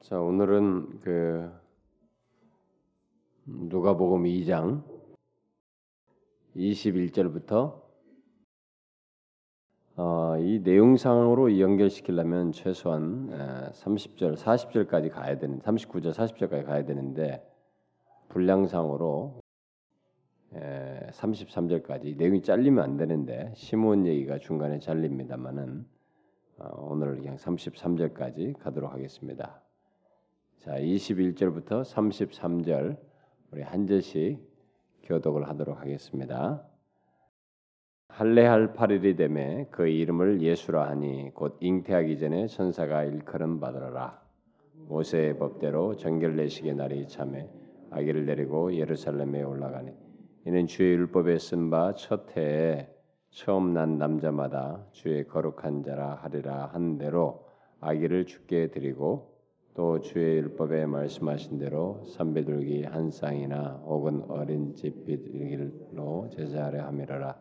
자, 오늘은 그 누가복음 2장 21절부터 어, 이 내용상으로 연결시키려면 최소한 30절, 40절까지 가야 되는 39절, 40절까지 가야 되는데 분량상으로 33절까지 내용이 잘리면 안 되는데 시몬 얘기가 중간에 잘립니다만은 어, 오늘 그냥 33절까지 가도록 하겠습니다. 자, 21절부터 33절 우리 한 절씩 교독을 하도록 하겠습니다. 할례할 8일이 되매 그 이름을 예수라 하니 곧 잉태하기 전에 천사가 일컬음 받으라. 모세의 법대로 정결례식의 날이 참에 아기를 데리고 예루살렘에 올라가니 이는 주의 율법에 쓴 바 첫 해에 처음 난 남자마다 주의 거룩한 자라 하리라 한 대로 아기를 죽게 드리고 또 주의 율법에 말씀하신 대로 삼배들기 한 쌍이나 혹은 어린 집비들기로 제사하려 함이라.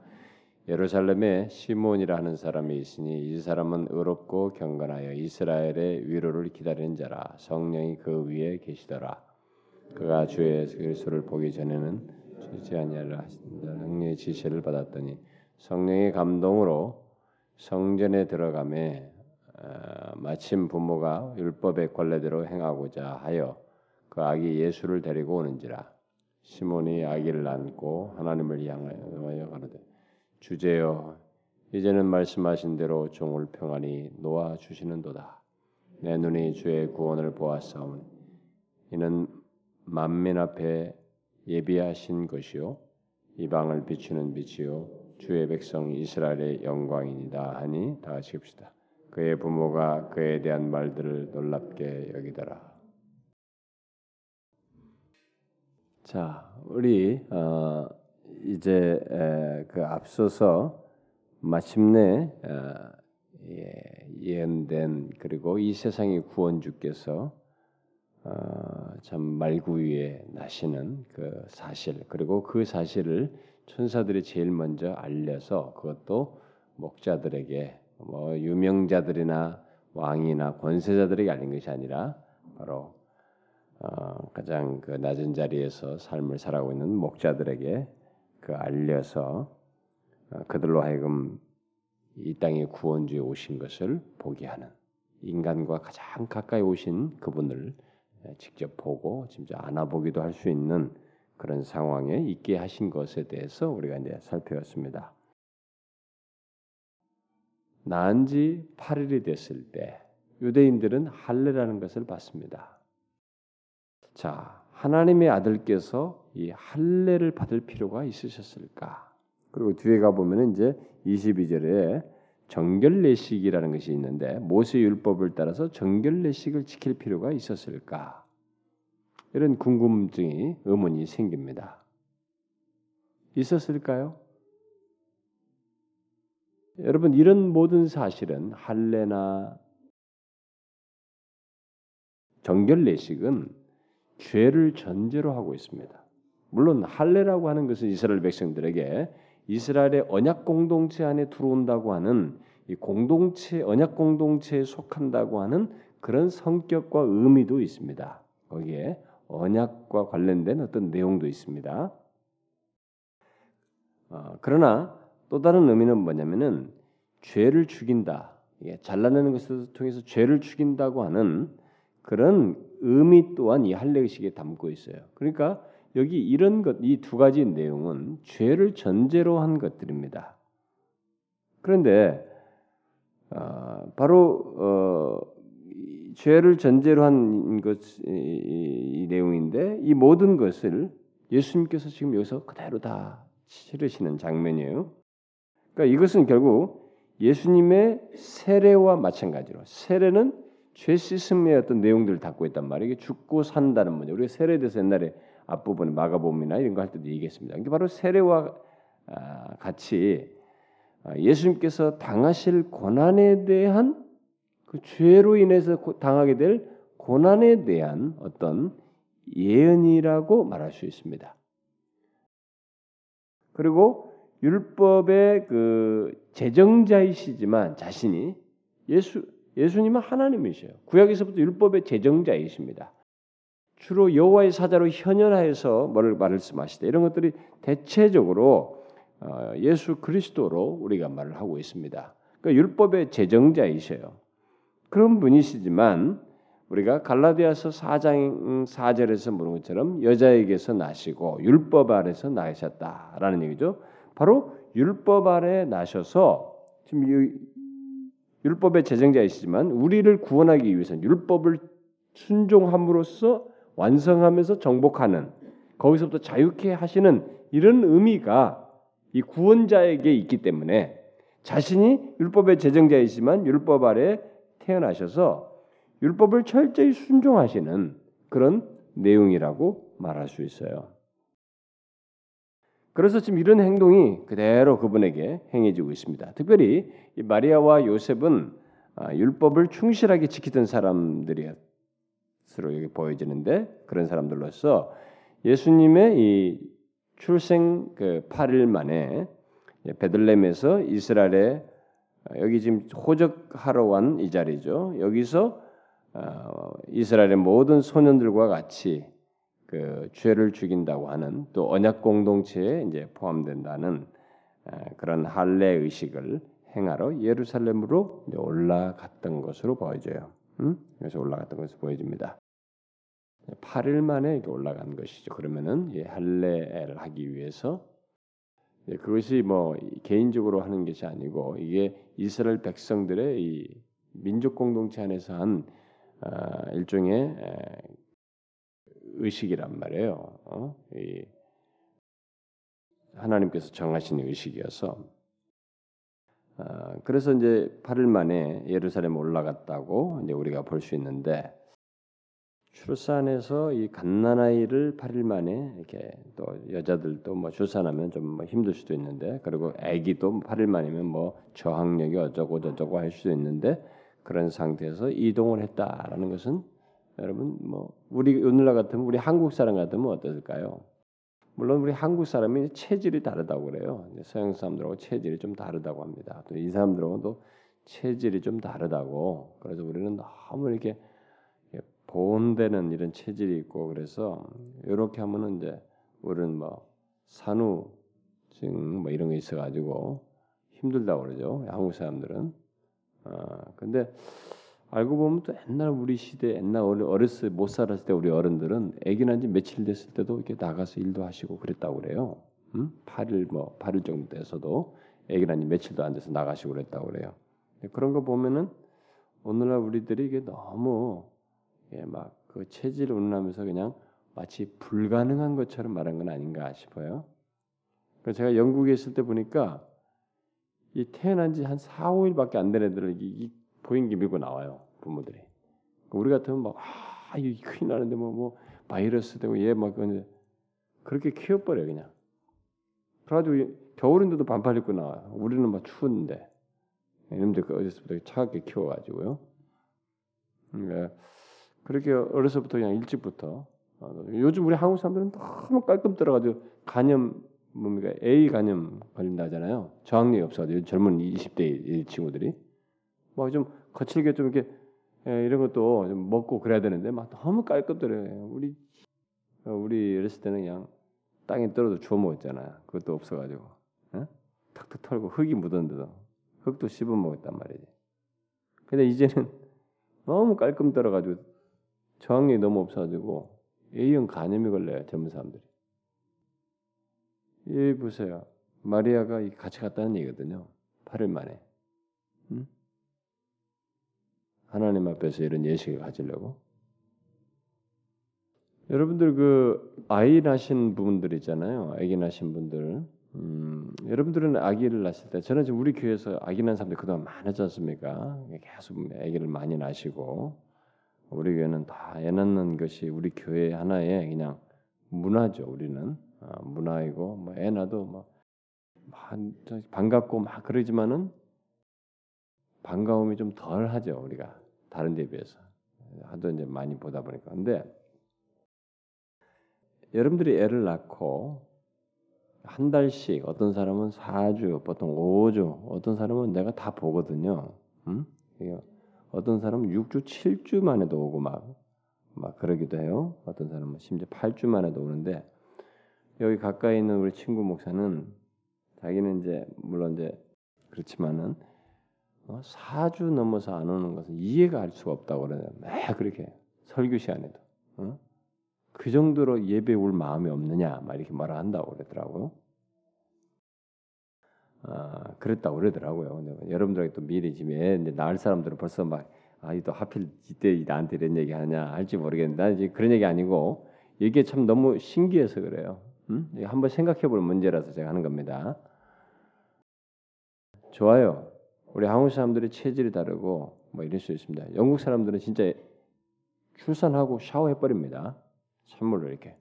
예루살렘에 시몬이라 하는 사람이 있으니 이 사람은 의롭고 경건하여 이스라엘의 위로를 기다리는 자라. 성령이 그 위에 계시더라. 그가 주의 그리스도를 보기 전에는 주지 아니하라 성령의 지시를 받았더니 성령의 감동으로 성전에 어, 마침 부모가 율법의 관례대로 행하고자 하여 그 아기 예수를 데리고 오는지라 시몬이 아기를 안고 하나님을 향하여 가로되 주제여 이제는 말씀하신 대로 종을 평안히 놓아 주시는도다 내 눈이 주의 구원을 보았사오니 이는 만민 앞에 예비하신 것이요 이방을 비추는 빛이요 주의 백성 이스라엘의 영광이니다 하니 다 같이 읍시다. 그의 부모가 그에 대한 말들을 놀랍게 여기더라. 자, 우리 어, 이제 에, 그 앞서서 마침내 어, 예, 예언된 그리고 이 세상의 구원주께서 어, 참 말구 위에 나시는 그 사실 그리고 그 사실을 천사들이 제일 먼저 알려서 그것도 목자들에게 뭐 유명자들이나 왕이나 권세자들에게 알린 것이 아니라 바로 어, 가장 그 낮은 자리에서 삶을 살아가고 있는 목자들에게 그 알려서 어, 그들로 하여금 이 땅의 구원주에 오신 것을 보게 하는 인간과 가장 가까이 오신 그분을 직접 보고 진짜 안아보기도 할 수 있는 그런 상황에 있게 하신 것에 대해서 우리가 이제 살펴봤습니다. 낳은 지 8일이 됐을 때 유대인들은 할례라는 것을 받습니다. 자, 하나님의 아들께서 이 할례를 받을 필요가 있으셨을까? 그리고 뒤에 가 보면은 이제 22절에 정결례식이라는 것이 있는데 모세 율법을 따라서 정결례식을 지킬 필요가 있었을까? 이런 궁금증이 의문이 생깁니다. 있었을까요? 여러분 이런 모든 사실은 할례나 정결례식은 죄를 전제로 하고 있습니다. 물론 할례라고 하는 것은 이스라엘 백성들에게 이스라엘의 언약 공동체 안에 들어온다고 하는 이 공동체 언약 공동체에 속한다고 하는 그런 성격과 의미도 있습니다. 거기에 언약과 관련된 어떤 내용도 있습니다. 어, 그러나 또 다른 의미는 뭐냐면은 죄를 죽인다. 잘라내는 것을 통해서 죄를 죽인다고 하는 그런 의미 또한 이 할례의식에 담고 있어요. 그러니까 여기 이런 것, 이 두 가지 내용은 죄를 전제로 한 것들입니다. 그런데 어, 바로 어, 죄를 전제로 한 것, 이, 이 내용인데 이 모든 것을 예수님께서 지금 여기서 그대로 다 치르시는 장면이에요. 그러니까 이것은 결국 예수님의 세례와 마찬가지로 세례는 죄 씻음의 어떤 내용들을 담고 있단 말이에요. 죽고 산다는 문제. 우리가 세례에 대해서 옛날에 앞부분에 마가복음이나 이런 거 할 때도 얘기했습니다. 이게 바로 세례와 아, 같이 아, 예수님께서 당하실 고난에 대한 그 죄로 인해서 당하게 될 고난에 대한 어떤 예언이라고 말할 수 있습니다. 그리고 율법의 그 제정자이시지만 자신이 예수 예수님은 하나님이세요. 구약에서부터 율법의 제정자이십니다. 주로 여호와의 사자로 현현하여서 뭐를 말씀하시다 이런 것들이 대체적으로 어, 예수 그리스도로 우리가 말을 하고 있습니다. 그러니까 율법의 제정자이셔요. 그런 분이시지만 우리가 갈라디아서 4장 4절에서 보는 것처럼 여자에게서 나시고 율법 아래서 나셨다라는 얘기죠. 바로 율법 아래 나셔서 지금 율법의 제정자이시지만 우리를 구원하기 위해서는 율법을 순종함으로써 완성하면서 정복하는 거기서부터 자유케 하시는 이런 의미가 이 구원자에게 있기 때문에 자신이 율법의 제정자이지만 율법 아래 태어나셔서 율법을 철저히 순종하시는 그런 내용이라고 말할 수 있어요. 그래서 지금 이런 행동이 그대로 그분에게 행해지고 있습니다. 특별히 마리아와 요셉은 아, 율법을 충실하게 지키던 사람들이었으로 여기 보여지는데 그런 사람들로서 예수님의 이 출생 그 8일 만에 베들렘에서 이스라엘에 여기 지금 호적하러 온이 자리죠. 여기서 어, 이스라엘의 모든 소년들과 같이 그 죄를 죽인다고 하는 또 언약 공동체에 이제 포함된다는 그런 할례 의식을 행하러 예루살렘으로 올라갔던 것으로 보여져요. 음? 그래서 올라갔던 것으로 보여집니다. 8일 만에 올라간 것이죠. 그러면은 할례를 하기 위해서 그것이 뭐 개인적으로 하는 것이 아니고 이게 이스라엘 백성들의 이 민족 공동체 안에서 한 아, 일종의 의식이란 말이에요. 어? 하나님께서 정하신 의식이어서 아, 그래서 이제 8일 만에 예루살렘 올라갔다고 이제 우리가 볼 수 있는데 출산해서 이 갓난아이를 8일 만에 이렇게 또 여자들도 뭐 출산하면 좀 뭐 힘들 수도 있는데 그리고 아기도 8일 만이면 뭐 저항력이 어쩌고 저쩌고 할 수도 있는데 그런 상태에서 이동을 했다라는 것은 여러분 뭐 우리 오늘날 같으면 우리 한국 사람 같으면 어떨까요? 물론 우리 한국 사람이 체질이 다르다고 그래요. 서양 사람들하고 체질이 좀 다르다고 합니다. 또 이 사람들하고도 체질이 좀 다르다고. 그래서 우리는 너무 이렇게 보온되는 이런 체질이 있고 그래서 이렇게 하면은 이제 우리는 뭐 산후증 뭐 이런 게 있어가지고 힘들다고 그러죠. 한국 사람들은. 아 근데 알고 보면 또 옛날 우리 시대 옛날 어렸을 못 살았을 때 우리 어른들은 아기 난 지 며칠 됐을 때도 이렇게 나가서 일도 하시고 그랬다고 그래요. 음? 8일 뭐 8일 정도 돼서도 아기 난 지 며칠도 안 돼서 나가시고 그랬다고 그래요. 그런 거 보면은 오늘날 우리들이 이게 너무 예, 막 그 체질을 운운하면서 그냥 마치 불가능한 것처럼 말한 건 아닌가 싶어요. 그 제가 영국에 있을 때 보니까 이 태어난 지 한 4, 5일밖에 안 된 애들을 이, 보행기 밀고 나와요 부모들이. 우리 같으면 막 아, 이 큰일 나는데 뭐, 뭐 바이러스 되고 얘막 그렇게 키워버려 그냥. 그래가지고 겨울인데도 반팔 입고 나와요. 우리는 막 추운데. 이놈들 그 어디서부터 차갑게 키워가지고요. 그러니까 그렇게 어려서부터 그냥 일찍부터 어, 요즘 우리 한국 사람들은 너무 깔끔 들어가지고 간염 뭡니까 A 간염 걸린다잖아요. 저항력이 없어가지고 젊은 20대 친구들이 막좀 거칠게 좀 이렇게 예, 이런 것도 좀 먹고 그래야 되는데 막 너무 깔끔들어요. 우리 어, 우리 어렸을 때는 그냥 땅에 떨어져 주워 먹었잖아요. 그것도 없어가지고 예? 탁탁 털고 흙이 묻었는데도 흙도 씹어 먹었단 말이지. 근데 이제는 너무 깔끔 떨어가지고 저항력이 너무 없어가지고 A형 간염이 걸려요 젊은 사람들이. 이 보세요. 마리아가 같이 갔다는 얘기거든요. 8일 만에. 응? 하나님 앞에서 이런 예식을 가지려고. 여러분들 그 아이 낳으신 분들 있잖아요. 아기 낳으신 분들. 음, 여러분들은 아기를 낳았을 때 저는 지금 우리 교회에서 아기 낳은 사람들 그동안 많았지 않습니까? 계속 아기를 많이 낳으시고 우리 교회는 다 애 낳는 것이 우리 교회 하나의 그냥 문화죠. 우리는 아, 문화이고 뭐애 낳도 뭐 반갑고 막 그러지만은 반가움이 좀 덜하죠. 우리가 다른 데 비해서 하도 이제 많이 보다 보니까 근데 여러분들이 애를 낳고 한 달씩 어떤 사람은 4주, 보통 5주, 어떤 사람은 내가 다 보거든요. 음? 어떤 사람은 6주, 7주 만에도 오고 막, 막 그러기도 해요. 어떤 사람은 심지어 8주 만에도 오는데 여기 가까이 있는 우리 친구 목사는 자기는 이제 물론 이제 그렇지만은 어, 4주 넘어서 안 오는 것은 이해가 할 수가 없다고 그러네요. 매 그렇게 설교 시간에도 어? 그 정도로 예배 올 마음이 없느냐 막 이렇게 말을 한다고 그러더라고요. 아, 그랬다고 그러더라고요. 근데 여러분들에게 또 미리 이제 나을 사람들은 벌써 막 아, 또 하필 이때 나한테 이런 얘기 하냐 할지 모르겠는데 난 이제 그런 얘기 아니고 이게 참 너무 신기해서 그래요. 음? 한번 생각해 볼 문제라서 제가 하는 겁니다. 좋아요. 우리 한국 사람들의 체질이 다르고 뭐 이럴 수 있습니다. 영국 사람들은 진짜 출산하고 샤워해 버립니다. 산모를 이렇게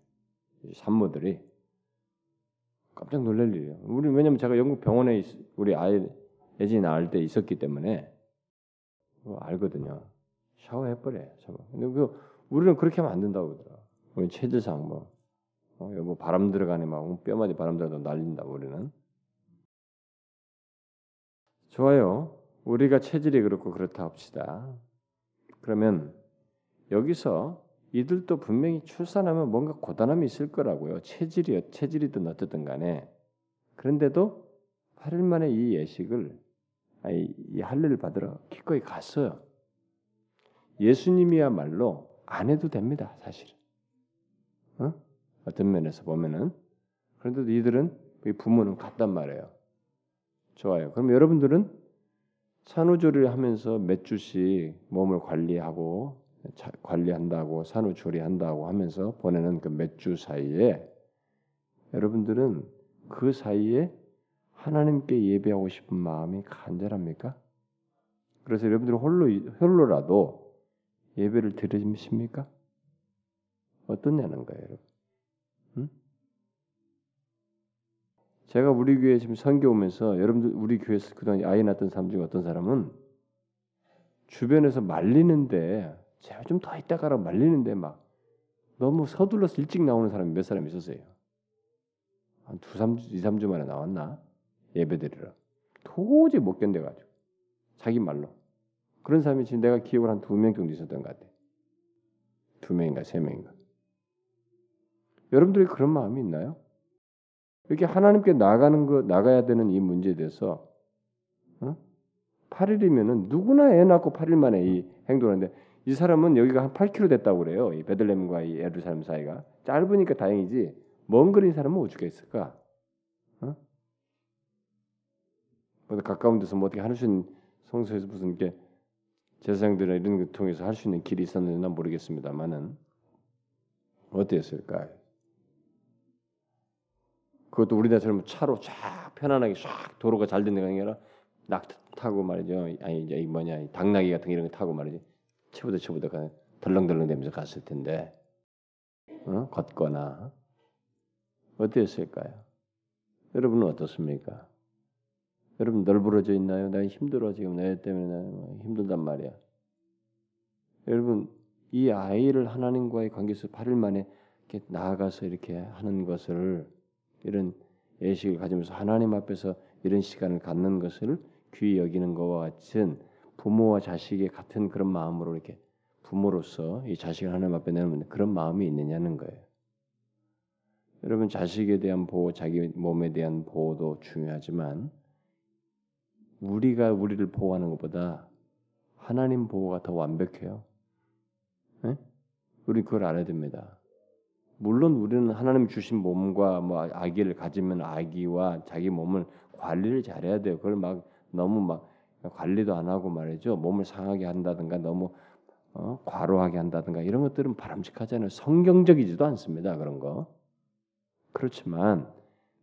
산모들이 깜짝 놀랄 일이에요. 우리 왜냐면 제가 영국 병원에 있, 우리 아이 애지 낳을 때 있었기 때문에 알거든요. 샤워해 버려요. 근데 그 우리는 그렇게 하면 안 된다고 그러더라. 우리 체질상 뭐, 어, 뭐 바람 들어가네 막 뼈마디 바람 들어도 날린다 우리는. 좋아요. 우리가 체질이 그렇고 그렇다 합시다. 그러면 여기서 이들도 분명히 출산하면 뭔가 고단함이 있을 거라고요. 체질이 체질이든 어쨌든 간에 그런데도 8일 만에 이 예식을 아니, 이 할례를 받으러 기꺼이 갔어요. 예수님이야말로 안 해도 됩니다, 사실. 어? 어떤 면에서 보면은 그런데도 이들은 부모는 갔단 말이에요. 좋아요. 그럼 여러분들은 산후조리를 하면서 몇 주씩 몸을 관리하고 관리한다고 산후조리한다고 하면서 보내는 그 몇 주 사이에 여러분들은 그 사이에 하나님께 예배하고 싶은 마음이 간절합니까? 그래서 여러분들 홀로 홀로라도 예배를 드리십니까? 어떻냐는 거예요, 여러분. 제가 우리 교회 지금 선교 오면서 여러분들 우리 교회에서 그동안 아이 낳던 사람 중에 어떤 사람은 주변에서 말리는데 제가 좀 더 있다 가라 말리는데 막 너무 서둘러서 일찍 나오는 사람이 몇 사람 있었어요. 한 두, 삼 주, 이, 삼 주 만에 나왔나? 예배드리러. 도저히 못 견뎌가지고. 자기 말로. 그런 사람이 지금 내가 기억을 한 두 명 정도 있었던 것 같아. 두 명인가 세 명인가. 여러분들이 그런 마음이 있나요? 이렇게 하나님께 나가는 거 나가야 되는 이 문제에 대해서 어? 8일이면은 누구나 애 낳고 8일 만에 이 행동하는데 이 사람은 여기가 한 8km 됐다고 그래요. 이 베들레헴과 이 예루살렘 사이가 짧으니까 다행이지 먼 거리인 사람은 어떻게 했을까? 어? 뭐 가까운 데서 뭐 어떻게 할 수 있는 성소에서 무슨 게 제사장들이나 이런 걸 통해서 할 수 있는 길이 있었는지 난 모르겠습니다만은 어땠을까? 그것도 우리나라처럼 차로 쫙 편안하게 쫙 도로가 잘된 데가 아니라 낙 타고 말이죠. 아니 이제 뭐냐 당나귀 같은 이런 거 타고 말이지. 쳐보다 쳐보다 가 덜렁덜렁 되면서 갔을 텐데 어? 걷거나 어땠을까요? 여러분은 어떻습니까? 여러분 널브러져 있나요? 나 힘들어 지금 내 때문에 뭐 힘들단 말이야. 여러분 이 아이를 하나님과의 관계에서 8일 만에 이렇게 나아가서 이렇게 하는 것을 이런 예식을 가지면서 하나님 앞에서 이런 시간을 갖는 것을 귀히 여기는 것과 같은 부모와 자식의 같은 그런 마음으로 이렇게 부모로서 이 자식을 하나님 앞에 내놓는 그런 마음이 있느냐는 거예요. 여러분 자식에 대한 보호, 자기 몸에 대한 보호도 중요하지만 우리가 우리를 보호하는 것보다 하나님 보호가 더 완벽해요. 네? 우리 그걸 알아야 됩니다. 물론 우리는 하나님 주신 몸과 뭐 아기를 가지면 아기와 자기 몸을 관리를 잘해야 돼요. 그걸 막 너무 막 관리도 안 하고 말이죠. 몸을 상하게 한다든가 너무 어, 과로하게 한다든가 이런 것들은 바람직하잖아요. 성경적이지도 않습니다. 그런 거. 그렇지만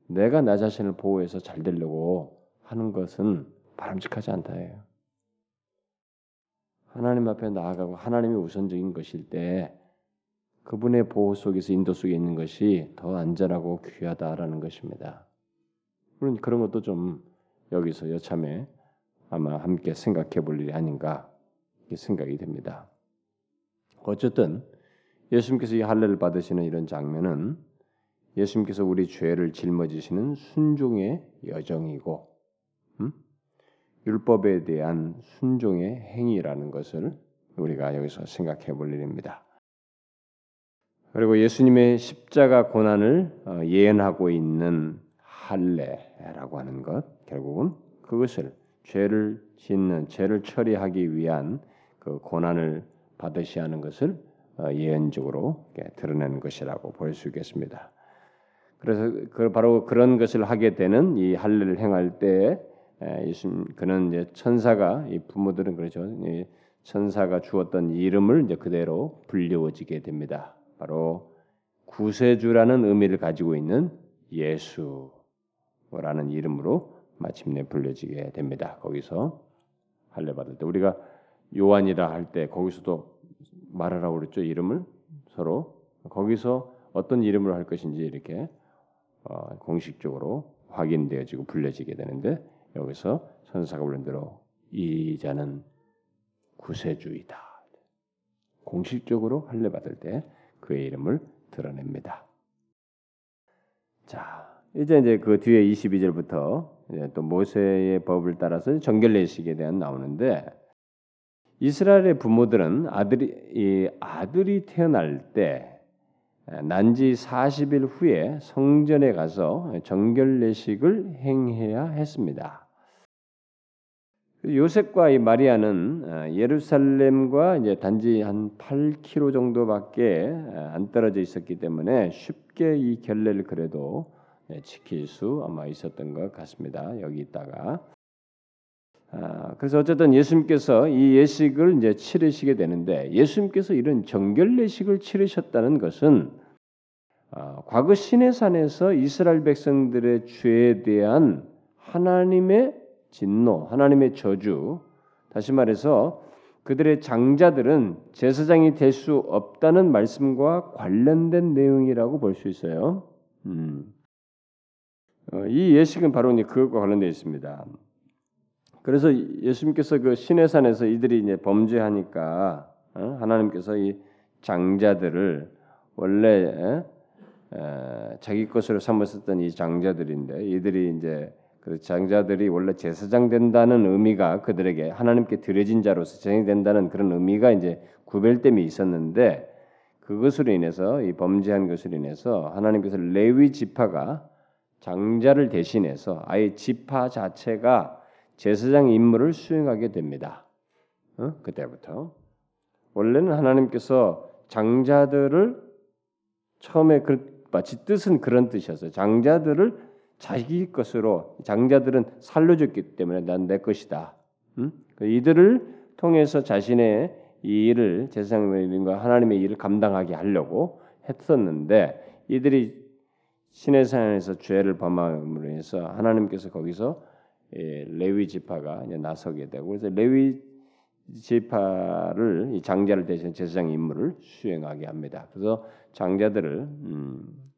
내가 나 자신을 보호해서 잘 되려고 하는 것은 바람직하지 않다예요. 하나님 앞에 나아가고 하나님이 우선적인 것일 때 그분의 보호 속에서 인도 속에 있는 것이 더 안전하고 귀하다라는 것입니다. 물론 그런 것도 좀 여기서 여참에 아마 함께 생각해 볼 일이 아닌가 생각이 됩니다. 어쨌든 예수님께서 이 할례를 받으시는 이런 장면은 예수님께서 우리 죄를 짊어지시는 순종의 여정이고, 음? 율법에 대한 순종의 행위라는 것을 우리가 여기서 생각해 볼 일입니다. 그리고 예수님의 십자가 고난을 어, 예언하고 있는 할례라고 하는 것 결국은 그것을 죄를 짓는 죄를 처리하기 위한 그 고난을 받으시 하는 것을 어, 예언적으로 드러내는 것이라고 볼 수 있겠습니다. 그래서 그 바로 그런 것을 하게 되는 이 할례를 행할 때 예수님 그는 이제 천사가 이 부모들은 그렇죠. 천사가 주었던 이름을 이제 그대로 불리워지게 됩니다. 바로 구세주라는 의미를 가지고 있는 예수라는 이름으로 마침내 불려지게 됩니다. 거기서 할례 받을 때 우리가 요한이라 할 때 거기서도 말하라고 그랬죠 이름을 서로 거기서 어떤 이름으로 할 것인지 이렇게 어, 공식적으로 확인되어지고 불려지게 되는데 여기서 선사가 불른 대로 이 자는 구세주이다. 공식적으로 할례 받을 때 그의 이름을 드러냅니다. 자, 이제 이제 그 뒤에 22절부터 또 모세의 법을 따라서 정결례식에 대한 나오는데 이스라엘의 부모들은 아들이 아들이 태어날 때 난지 40일 후에 성전에 가서 정결례식을 행해야 했습니다. 요셉과 이 마리아는 어, 예루살렘과 이제 단지 한 8km 정도밖에 어, 안 떨어져 있었기 때문에 쉽게 이 결례를 그래도 네, 지킬 수 아마 있었던 것 같습니다. 여기 있다가 아, 그래서 어쨌든 예수님께서 이 예식을 이제 치르시게 되는데 예수님께서 이런 정결례식을 치르셨다는 것은 아, 과거 시내산에서 이스라엘 백성들의 죄에 대한 하나님의 진노, 하나님의 저주, 다시 말해서 그들의 장자들은 제사장이 될 수 없다는 말씀과 관련된 내용이라고 볼 수 있어요. 음. 어, 이 예식은 바로 그것과 관련되어 있습니다. 그래서 예수님께서 그 시내산에서 이들이 이제 범죄하니까 어? 하나님께서 이 장자들을 원래 에, 자기 것으로 삼았었던 이 장자들인데 이들이 이제 그 장자들이 원래 제사장 된다는 의미가 그들에게 하나님께 드려진 자로서 제사장이 된다는 그런 의미가 이제 구별됨이 있었는데 그것으로 인해서 이 범죄한 것으로 인해서 하나님께서 레위 지파가 장자를 대신해서 아예 지파 자체가 제사장 임무를 수행하게 됩니다. 어? 그때부터 원래는 하나님께서 장자들을 처음에 그 마치 뜻은 그런 뜻이었어요. 장자들을 자기 것으로 장자들은 살려줬기 때문에 난 내 것이다. 음? 이들을 통해서 자신의 이 일을 제사장과 하나님의 일을 감당하게 하려고 했었는데 이들이 신의 산에서 죄를 범함으로 해서 하나님께서 거기서 예, 레위 지파가 나서게 되고 그래서 레위 지파를 장자를 대신 제사장 임무를 수행하게 합니다. 그래서 장자들을 음,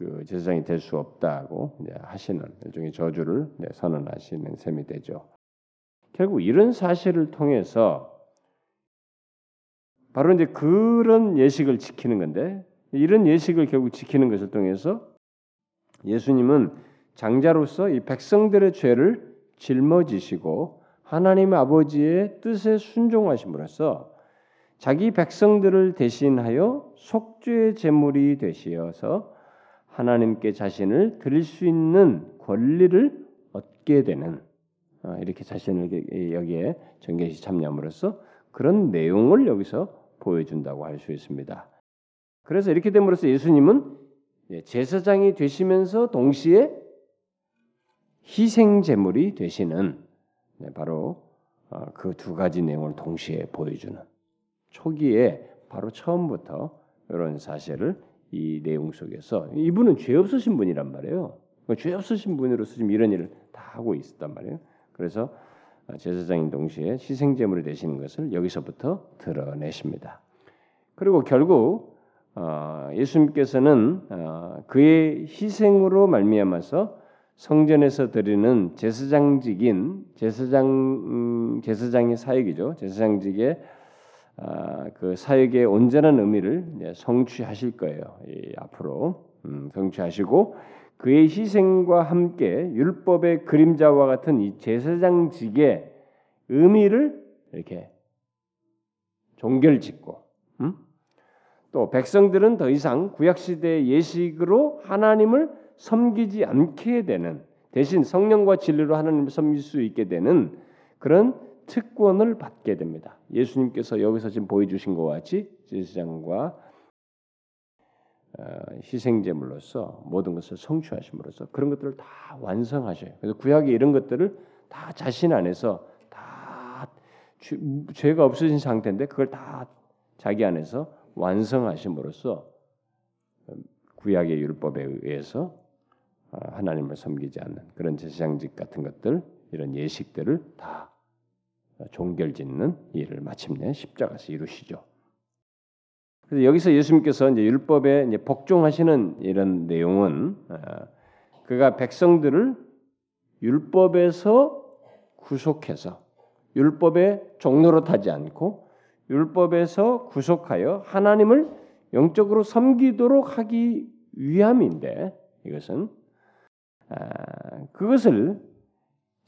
그 제사장이 될 수 없다고 하시는 일종의 저주를 선언하시는 셈이 되죠. 결국 이런 사실을 통해서 바로 이제 그런 예식을 지키는 건데 이런 예식을 결국 지키는 것을 통해서 예수님은 장자로서 이 백성들의 죄를 짊어지시고 하나님 아버지의 뜻에 순종하심으로써 자기 백성들을 대신하여 속죄의 제물이 되시어서 하나님께 자신을 드릴 수 있는 권리를 얻게 되는 어, 이렇게 자신을 여기에 정계시 참여함으로써 그런 내용을 여기서 보여준다고 할 수 있습니다. 그래서 이렇게 됨으로써 예수님은 예, 제사장이 되시면서 동시에 희생 제물이 되시는 네, 바로 어, 그두 가지 내용을 동시에 보여주는 초기에 바로 처음부터 이런 사실을 이 내용 속에서 이분은 죄 없으신 분이란 말이에요. 그러니까 죄 없으신 분으로서 지금 이런 일을 다 하고 있었단 말이에요. 그래서 제사장인 동시에 희생 제물이 되시는 것을 여기서부터 드러내십니다. 그리고 결국 어, 예수님께서는 어, 그의 희생으로 말미암아서 성전에서 드리는 제사장직인 제사장 음, 제사장의 사역이죠. 제사장직의 아, 그 사역의 온전한 의미를 성취하실 거예요. 앞으로 음, 성취하시고 그의 희생과 함께 율법의 그림자와 같은 이 제사장직의 의미를 이렇게 종결짓고 음? 또 백성들은 더 이상 구약 시대의 예식으로 하나님을 섬기지 않게 되는 대신 성령과 진리로 하나님을 섬길 수 있게 되는 그런 특권을 받게 됩니다. 예수님께서 여기서 지금 보여주신 것 같이 제사장과 어, 희생제물로서 모든 것을 성취하심으로써 그런 것들을 다 완성하셔요. 그래서 구약의 이런 것들을 다 자신 안에서 다 죄, 죄가 없어진 상태인데 그걸 다 자기 안에서 완성하심으로써 구약의 율법에 의해서 어, 하나님을 섬기지 않는 그런 제사장직 같은 것들 이런 예식들을 다 종결짓는 일을 마침내 십자가에서 이루시죠. 그래서 여기서 예수님께서 이제 율법에 이제 복종하시는 이런 내용은 어, 그가 백성들을 율법에서 구속해서 율법의 타지 않고 율법에서 구속하여 하나님을 영적으로 섬기도록 하기 위함인데 이것은 아, 그것을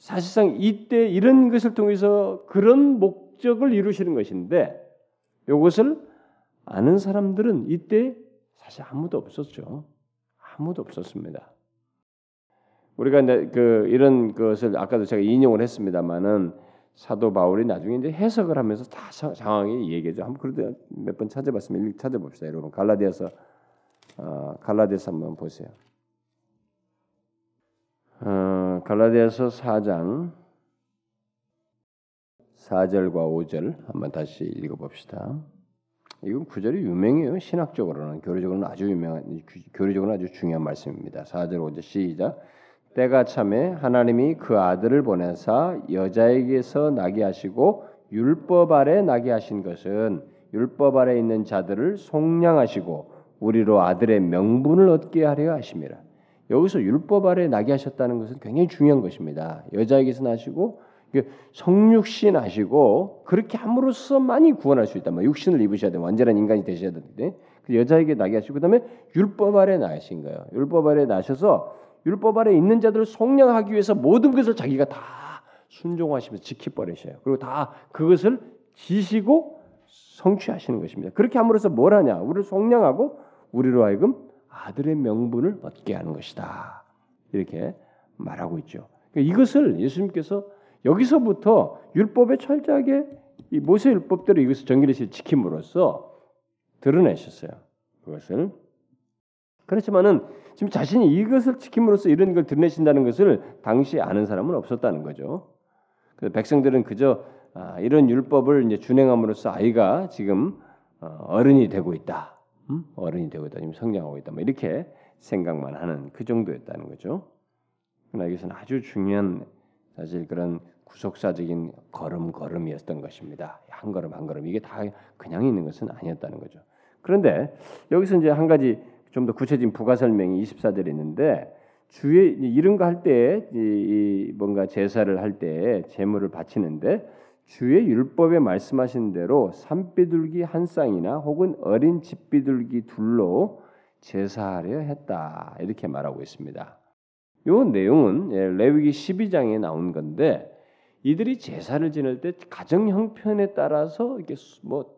사실상 이때 이런 것을 통해서 그런 목적을 이루시는 것인데 이것을 아는 사람들은 이때 사실 아무도 없었죠. 아무도 없었습니다. 우리가 이제 그 이런 것을 아까도 제가 인용을 했습니다만은 사도 바울이 나중에 이제 해석을 하면서 다 장황히 얘기해죠. 한번 그래도 몇 번 찾아봤으면 찾아봅시다, 여러분. 갈라디아서 어, 갈라디아서 한번 보세요. 어, 갈라디아서 4장 4절과 5절 한번 다시 읽어봅시다. 이건 구절이 유명해요. 신학적으로는 교리적으로는 아주 유명한 교리적으로는 아주 중요한 말씀입니다. 4절 5절 시작. 때가 참에 하나님이 그 아들을 보내사 여자에게서 나게 하시고 율법 아래 나게 하신 것은 율법 아래 있는 자들을 속량하시고 우리로 아들의 명분을 얻게 하려 하심이라. 여기서 율법 아래 나게 하셨다는 것은 굉장히 중요한 것입니다. 여자에게서 나시고 성육신 하시고 그렇게 함으로써 많이 구원할 수 있다. 뭐 육신을 입으셔야 돼. 완전한 인간이 되셔야 되는데 그 여자에게 나게 하시고 그다음에 율법 아래 나신 거예요. 율법 아래 나셔서 율법 아래 있는 자들을 속량하기 위해서 모든 것을 자기가 다 순종하시면서 지켜버리셔요. 그리고 다 그것을 지시고 성취하시는 것입니다. 그렇게 함으로써 뭘 하냐? 우리를 속량하고 우리로 하여금 아들의 명분을 얻게 하는 것이다. 이렇게 말하고 있죠. 그러니까 이것을 예수님께서 여기서부터 율법에 철저하게 이 모세 율법대로 이것을 정결히 지킴으로써 드러내셨어요. 그것을 그렇지만은 지금 자신이 이것을 지킴으로써 이런 걸 드러내신다는 것을 당시 아는 사람은 없었다는 거죠. 그래서 백성들은 그저 아, 이런 율법을 이제 준행함으로써 아이가 지금 어, 어른이 되고 있다. 음? 어른이 되고 있다. 지금 성장하고 있다. 뭐 이렇게 생각만 하는 그 정도였다는 거죠. 그러나 이것은 아주 중요한 사실 그런 구속사적인 걸음 걸음이었던 것입니다. 한 걸음 한 걸음 이게 다 그냥 있는 것은 아니었다는 거죠. 그런데 여기서 이제 한 가지 좀 더 구체적인 부가 설명이 24절에 있는데 주의 이런 거 할때이 뭔가 제사를 할 때 제물을 바치는데 주의 율법에 말씀하신 대로 산비둘기 한 쌍이나 혹은 어린 집비둘기 둘로 제사하려 했다 이렇게 말하고 있습니다. 이 내용은 예, 레위기 12장에 나온 건데 이들이 제사를 지낼 때 가정 형편에 따라서 이게 뭐,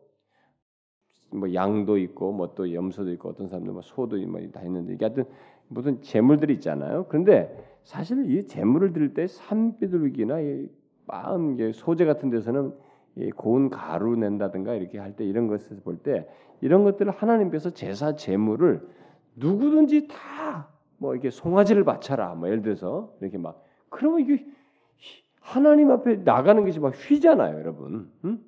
뭐 양도 있고 뭐 또 염소도 있고 어떤 사람들 뭐 소도 뭐다 있는데 이게 하여튼 무슨 재물들이 있잖아요. 그런데 사실 이 재물을 드릴 때 산비둘기나 이 마음 소재 같은 데서는 이 고운 가루 낸다든가 이렇게 할 때 이런 것을 볼때 이런 것들을 하나님께서 제사 재물을 누구든지 다 뭐 이렇게 송아지를 바쳐라 뭐 예를 들어서 이렇게 막 그러면 이게 하나님 앞에 나가는 것이 막 휘잖아요, 여러분. 응?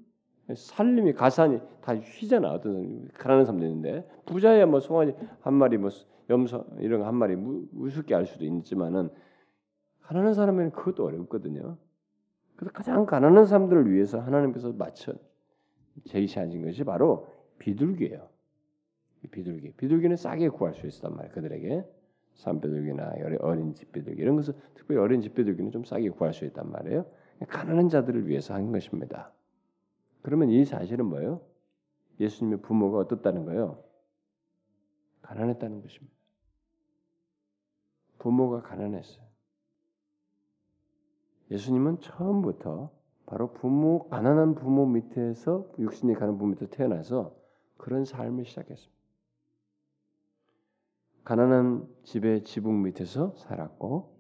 살림이 가산이 다 휘잖아. 어떤 사람이 가난한 사람도 있는데 부자야 뭐 송아지 한 마리 뭐 염소 이런 거 한 마리 우습게 할 수도 있지만은 가난한 사람에는 그것도 어렵거든요. 그래서 가장 가난한 사람들을 위해서 하나님께서 맞춰 제시하신 것이 바로 비둘기예요. 비둘기. 비둘기는 싸게 구할 수 있었단 말이에요. 그들에게. 산비둘기나 어린 집비둘기 이런 것을 특별히 어린 집비둘기는 좀 싸게 구할 수 있단 말이에요. 가난한 자들을 위해서 한 것입니다. 그러면 이 사실은 뭐예요? 예수님의 부모가 어떻다는 거예요? 가난했다는 것입니다. 부모가 가난했어요. 예수님은 처음부터 바로 부모 가난한 부모 밑에서 육신이 가는 부모 밑에 태어나서 그런 삶을 시작했습니다. 가난한 집의 지붕 밑에서 살았고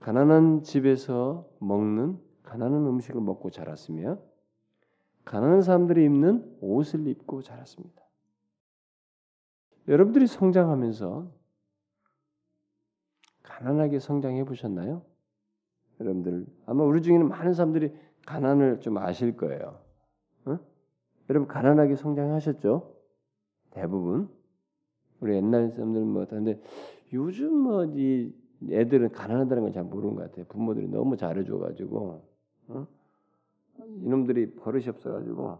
가난한 집에서 먹는 가난한 음식을 먹고 자랐으며 가난한 사람들이 입는 옷을 입고 자랐습니다. 여러분들이 성장하면서 가난하게 성장해 보셨나요? 여러분들 아마 우리 중에는 많은 사람들이 가난을 좀 아실 거예요. 어? 여러분 가난하게 성장하셨죠? 대부분 우리 옛날 사람들은 뭐 근데 요즘 뭐 이 애들은 가난하다는 걸 잘 모르는 것 같아요. 부모들이 너무 잘해줘가지고 어? 이놈들이 버릇이 없어가지고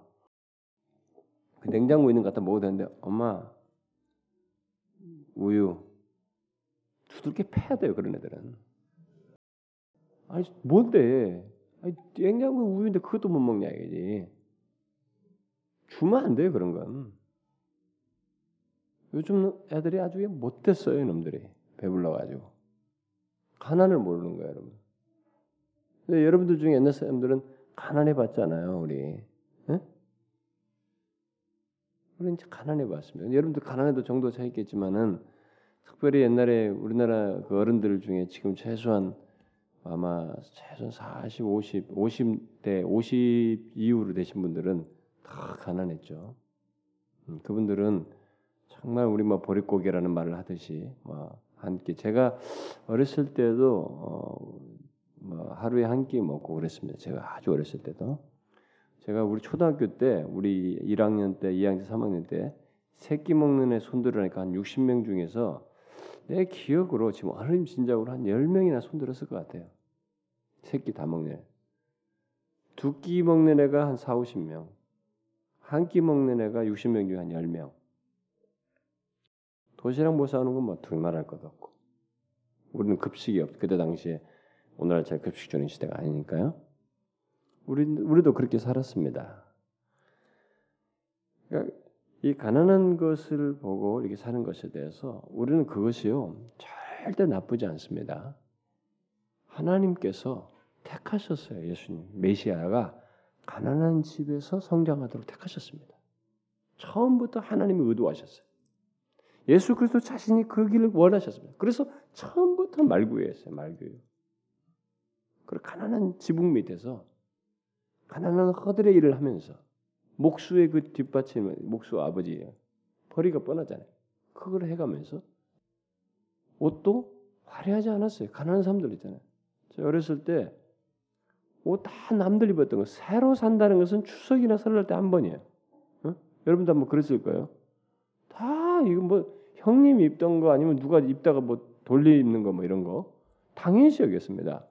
그 냉장고 있는 것 갖다 먹어도 되는데 엄마 우유 두들겨 패야 돼요 그런 애들은 아니 뭔데? 아니 냉장고에 우유인데 그것도 못 먹냐 이거지. 주면 안 돼요 그런 건. 요즘 애들이 아주 못됐어요 이놈들이. 배불러가지고. 가난을 모르는 거예요 여러분. 근데 여러분들 중에 옛날 사람들은 가난해 봤잖아요 우리. 에? 우리 이제 가난해 봤습니다. 여러분들 가난해도 정도 차 있겠지만은 특별히 옛날에 우리나라 그 어른들 중에 지금 최소한 아마 최소한 40, 50, 50대 50 이후로 되신 분들은 다 가난했죠. 음, 그분들은 정말 우리 뭐 보릿고개라는 말을 하듯이 뭐한 끼 제가 어렸을 때도 어, 뭐 하루에 한 끼 먹고 그랬습니다. 제가 아주 어렸을 때도 제가 우리 초등학교 때 우리 1학년 때, 2학년 때, 3학년 때 새끼 먹는 애 손들으니까 한 60명 중에서 내 기억으로 지금 어른 진작으로 한 10명이나 손들었을 것 같아요. 새끼 다 애. 두끼 먹는 애가 한 4, 50명. 한 끼 먹는 애가 60명 중에 한 10명. 도시락 못 사오는 건뭐 둘말할 것도 없고. 우리는 급식이 없. 그때 당시에 오늘날 급식 주는 시대가 아니니까요. 우리 우리도 그렇게 살았습니다. 그러니까 이 가난한 것을 보고 이렇게 사는 것에 대해서 우리는 그것이요 절대 나쁘지 않습니다. 하나님께서 택하셨어요. 예수님 메시아가 가난한 집에서 성장하도록 택하셨습니다. 처음부터 하나님이 의도하셨어요. 예수 그리스도 자신이 그 길을 원하셨습니다. 그래서 처음부터 말구였어요. 말구요. 그리고 가난한 지붕 밑에서 가난한 허들의 일을 하면서 목수의 그 뒷받침, 목수 아버지예요. 벌이가 뻔하잖아요. 그걸 해가면서 옷도 화려하지 않았어요. 가난한 사람들 있잖아요. 제가 어렸을 때 옷 다 남들 입었던 거 새로 산다는 것은 추석이나 설날 때 한 번이에요. 어? 여러분도 한번 그랬을 거예요. 다 이거 뭐 형님 입던 거 아니면 누가 입다가 뭐 돌리 입는 거 뭐 이런 거 당연시 여겼습니다.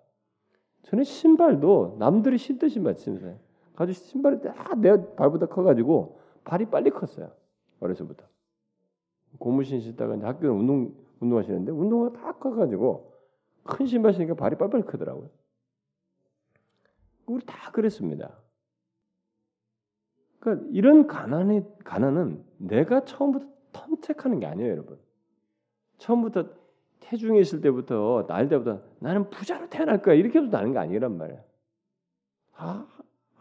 저는 신발도 남들이 신발 신어요. 가지고 신발이 다내 발보다 커가지고 발이 빨리 컸어요. 어려서부터. 고무신 신다가 이제 학교 운동 운동하시는데 운동화 다 커가지고 큰 신발 신니까 발이 빨리빨리 크더라고요. 우리 다 그랬습니다. 그러니까 이런 가난의 가난은 내가 처음부터 탐색하는 게 아니에요, 여러분. 처음부터 태중에 있을 때부터 날 때부터 나는 부자로 태어날 거야 이렇게 해도 나는 게 아니란 말이야. 아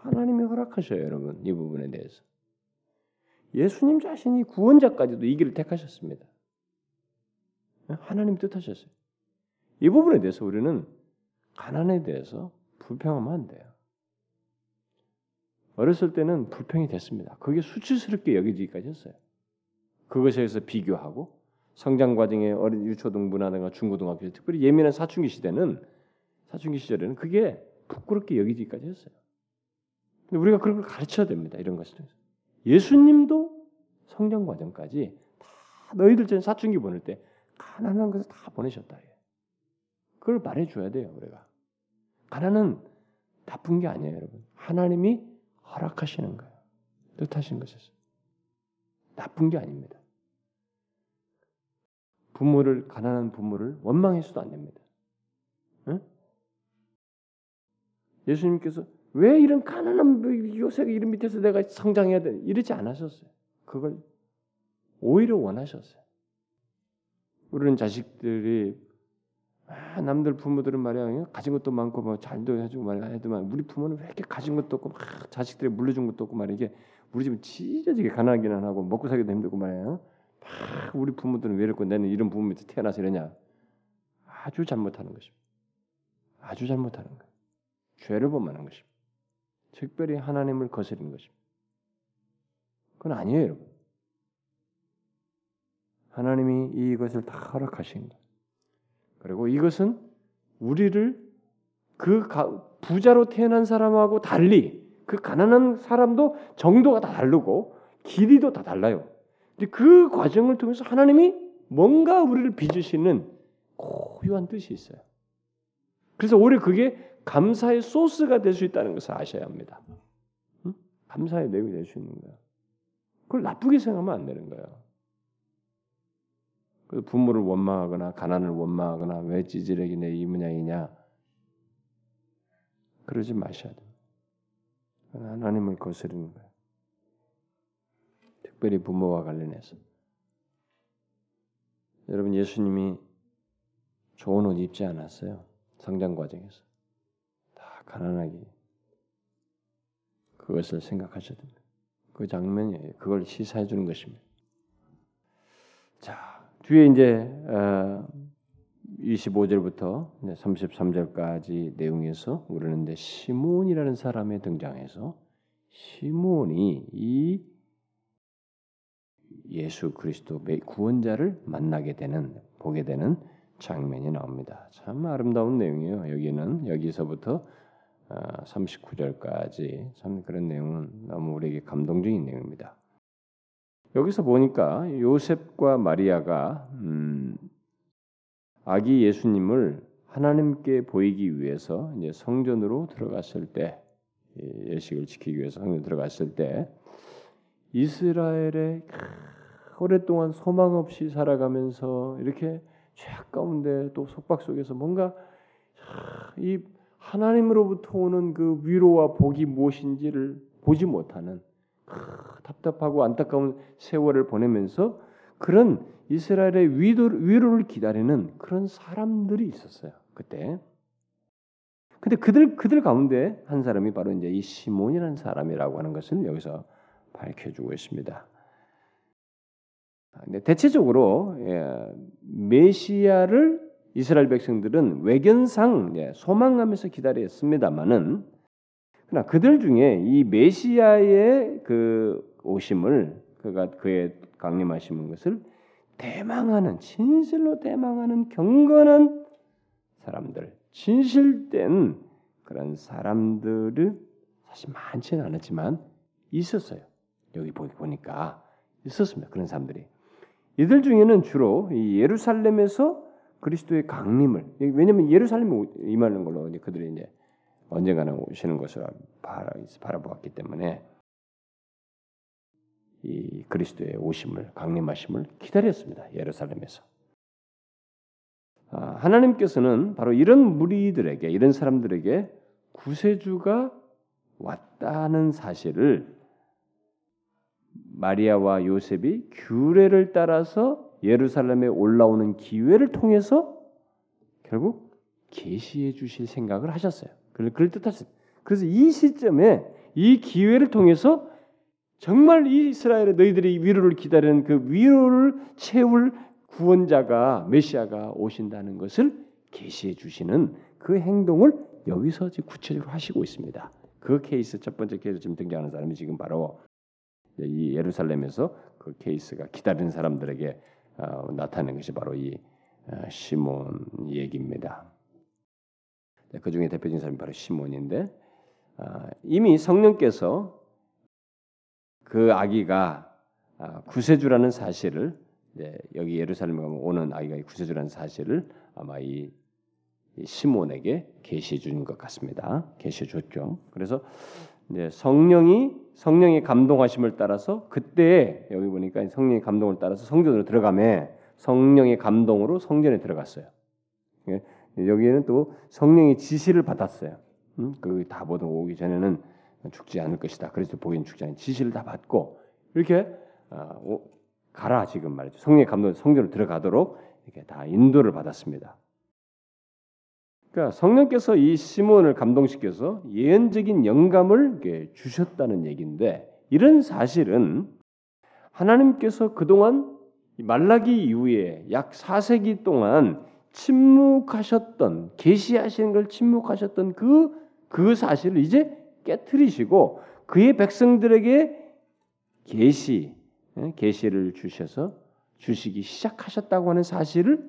하나님이 허락하셔요, 여러분. 이 부분에 대해서. 예수님 자신이 구원자까지도 이 길을 택하셨습니다. 하나님 뜻하셨어요. 이 부분에 대해서 우리는 가난에 대해서 불평하면 안 돼요. 어렸을 때는 불평이 됐습니다. 그게 수치스럽게 여기지기까지 했어요. 그것에 의해서 비교하고 성장 과정에 어린 유초등부나 중고등학교 특별히 예민한 사춘기 시대는 사춘기 시절에는 그게 부끄럽게 여기지기까지 했어요. 우리가 그런 걸 가르쳐야 됩니다. 이런 것을 예수님도 성장 과정까지 다 너희들 전 사춘기 보낼 때 가난한 것을 다 보내셨다. 그걸 말해줘야 돼요. 우리가 가난은 나쁜 게 아니에요, 여러분. 하나님이 허락하시는 거예요. 뜻하신 것이죠. 나쁜 게 아닙니다. 부모를 가난한 부모를 원망해서도 안 됩니다. 응? 예수님께서 왜 이런 가난한 요셉의 이름 밑에서 내가 성장해야 돼? 이러지 않으셨어요. 그걸 오히려 원하셨어요. 우리는 자식들이 아, 남들 부모들은 말이야 가진 것도 많고 뭐 잘도 해주고 말이야 해도만 우리 부모는 왜 이렇게 가진 것도 없고 막 자식들이 물려준 것도 없고 말이야 이게 우리 집은 찢어지게 가난하기는 하고 먹고 살기도 힘들고 말이야 막 우리 부모들은 왜 이렇고 나는 이런 부모 밑에 태어나서 이러냐 아주 잘못하는 것입니다. 아주 잘못하는 거예요. 죄를 범하는 것입니다. 특별히 하나님을 거스르는 것입니다. 그건 아니에요, 여러분. 하나님이 이것을 다 허락하신 거예요. 그리고 이것은 우리를 그 부자로 태어난 사람하고 달리 그 가난한 사람도 정도가 다 다르고 길이도 다 달라요. 근데 그 과정을 통해서 하나님이 뭔가 우리를 빚으시는 고유한 뜻이 있어요. 그래서 오히려 그게 감사의 소스가 될 수 있다는 것을 아셔야 합니다. 응? 감사의 내용이 될 수 있는 거야. 그걸 나쁘게 생각하면 안 되는 거예요. 부모를 원망하거나 가난을 원망하거나 왜 찌질하게 내 이 모양이냐 그러지 마셔야 돼요. 하나님을 거스르는 거예요. 특별히 부모와 관련해서 여러분 예수님이 좋은 옷 입지 않았어요. 성장 과정에서 다 가난하게 그것을 생각하셔야 됩니다. 그 장면이에요. 그걸 시사해 주는 것입니다. 자, 뒤에 이제 25절부터 어, 33절까지 내용에서 우리는 이제 시몬이라는 사람의 등장해서 시몬이 이 예수 그리스도 구원자를 만나게 되는 보게 되는 장면이 나옵니다. 참 아름다운 내용이에요. 여기는 여기서부터 39절까지 아, 참 그런 내용은 너무 우리에게 감동적인 내용입니다. 여기서 보니까 요셉과 마리아가 음, 아기 예수님을 하나님께 보이기 위해서 이제 성전으로 들어갔을 때 예식을 지키기 위해서 성전 들어갔을 때 이스라엘의 오랫동안 소망 없이 살아가면서 이렇게 죄악 가운데 또 속박 속에서 뭔가 이 하나님으로부터 오는 그 위로와 복이 무엇인지를 보지 못하는 답답하고 안타까운 세월을 보내면서 그런 이스라엘의 위로를 기다리는 그런 사람들이 있었어요. 그때. 근데 그들 그들 가운데 한 사람이 바로 이제 이 시몬이라는 사람이라고 하는 것을 여기서 밝혀주고 있습니다. 근데 대체적으로 예, 메시아를 이스라엘 백성들은 외견상 예, 소망하면서 기다렸습니다만은 그러나 그들 중에 이 메시아의 그 오심을 그가 그의 강림하시는 것을 대망하는 진실로 대망하는 경건한 사람들, 진실된 그런 사람들은 사실 많지는 않았지만 있었어요. 여기 보니까 있었습니다. 그런 사람들이. 이들 중에는 주로 예루살렘에서 그리스도의 강림을 왜냐하면 예루살렘에 임하는 걸로 그들이 이제 언젠가는 오시는 것을 바라보았기 때문에 이 그리스도의 오심을 강림하심을 기다렸습니다. 예루살렘에서. 아, 하나님께서는 바로 이런 무리들에게 이런 사람들에게 구세주가 왔다는 사실을 마리아와 요셉이 규례를 따라서 예루살렘에 올라오는 기회를 통해서 결국 계시해 주실 생각을 하셨어요. 그걸 뜻하셨어요. 그래서 이 시점에 이 기회를 통해서 정말 이스라엘의 너희들이 위로를 기다리는 그 위로를 채울 구원자가 메시아가 오신다는 것을 계시해 주시는 그 행동을 여기서 구체적으로 하시고 있습니다. 그 케이스 첫 번째 케이스 지금 등장하는 사람이 지금 바로 이 예루살렘에서 그 케이스가 기다리는 사람들에게 어, 나타낸 것이 바로 이 어, 시몬 얘기입니다. 네, 그 중에 대표적인 사람이 바로 시몬인데 어, 이미 성령께서 그 아기가 아, 구세주라는 사실을 여기 예루살렘에 오는 아기가 구세주라는 사실을 아마 이 시몬에게 계시해 주는 것 같습니다. 계시해 줬죠. 그래서 이제 성령이 성령의 감동하심을 따라서 그때 여기 보니까 성령의 감동을 따라서 성전으로 들어가매 성령의 감동으로 성전에 들어갔어요. 예, 여기에는 또 성령의 지시를 받았어요. 음? 그 다 보던 오기 전에는 죽지 않을 것이다. 그래서 보기엔 죽지 않은 지시를 다 받고 이렇게 어, 가라 지금 말이죠. 성령의 감동 성전으로 들어가도록 이렇게 다 인도를 받았습니다. 그러니까 성령께서 이 시몬을 감동시켜서 예언적인 영감을 주셨다는 얘기인데 이런 사실은 하나님께서 그동안 말라기 이후에 약 4세기 동안 침묵하셨던 계시하시는 걸 침묵하셨던 그그 사실을 이제 깨뜨리시고 그의 백성들에게 계시 예, 계시를 주셔서 주시기 시작하셨다고 하는 사실을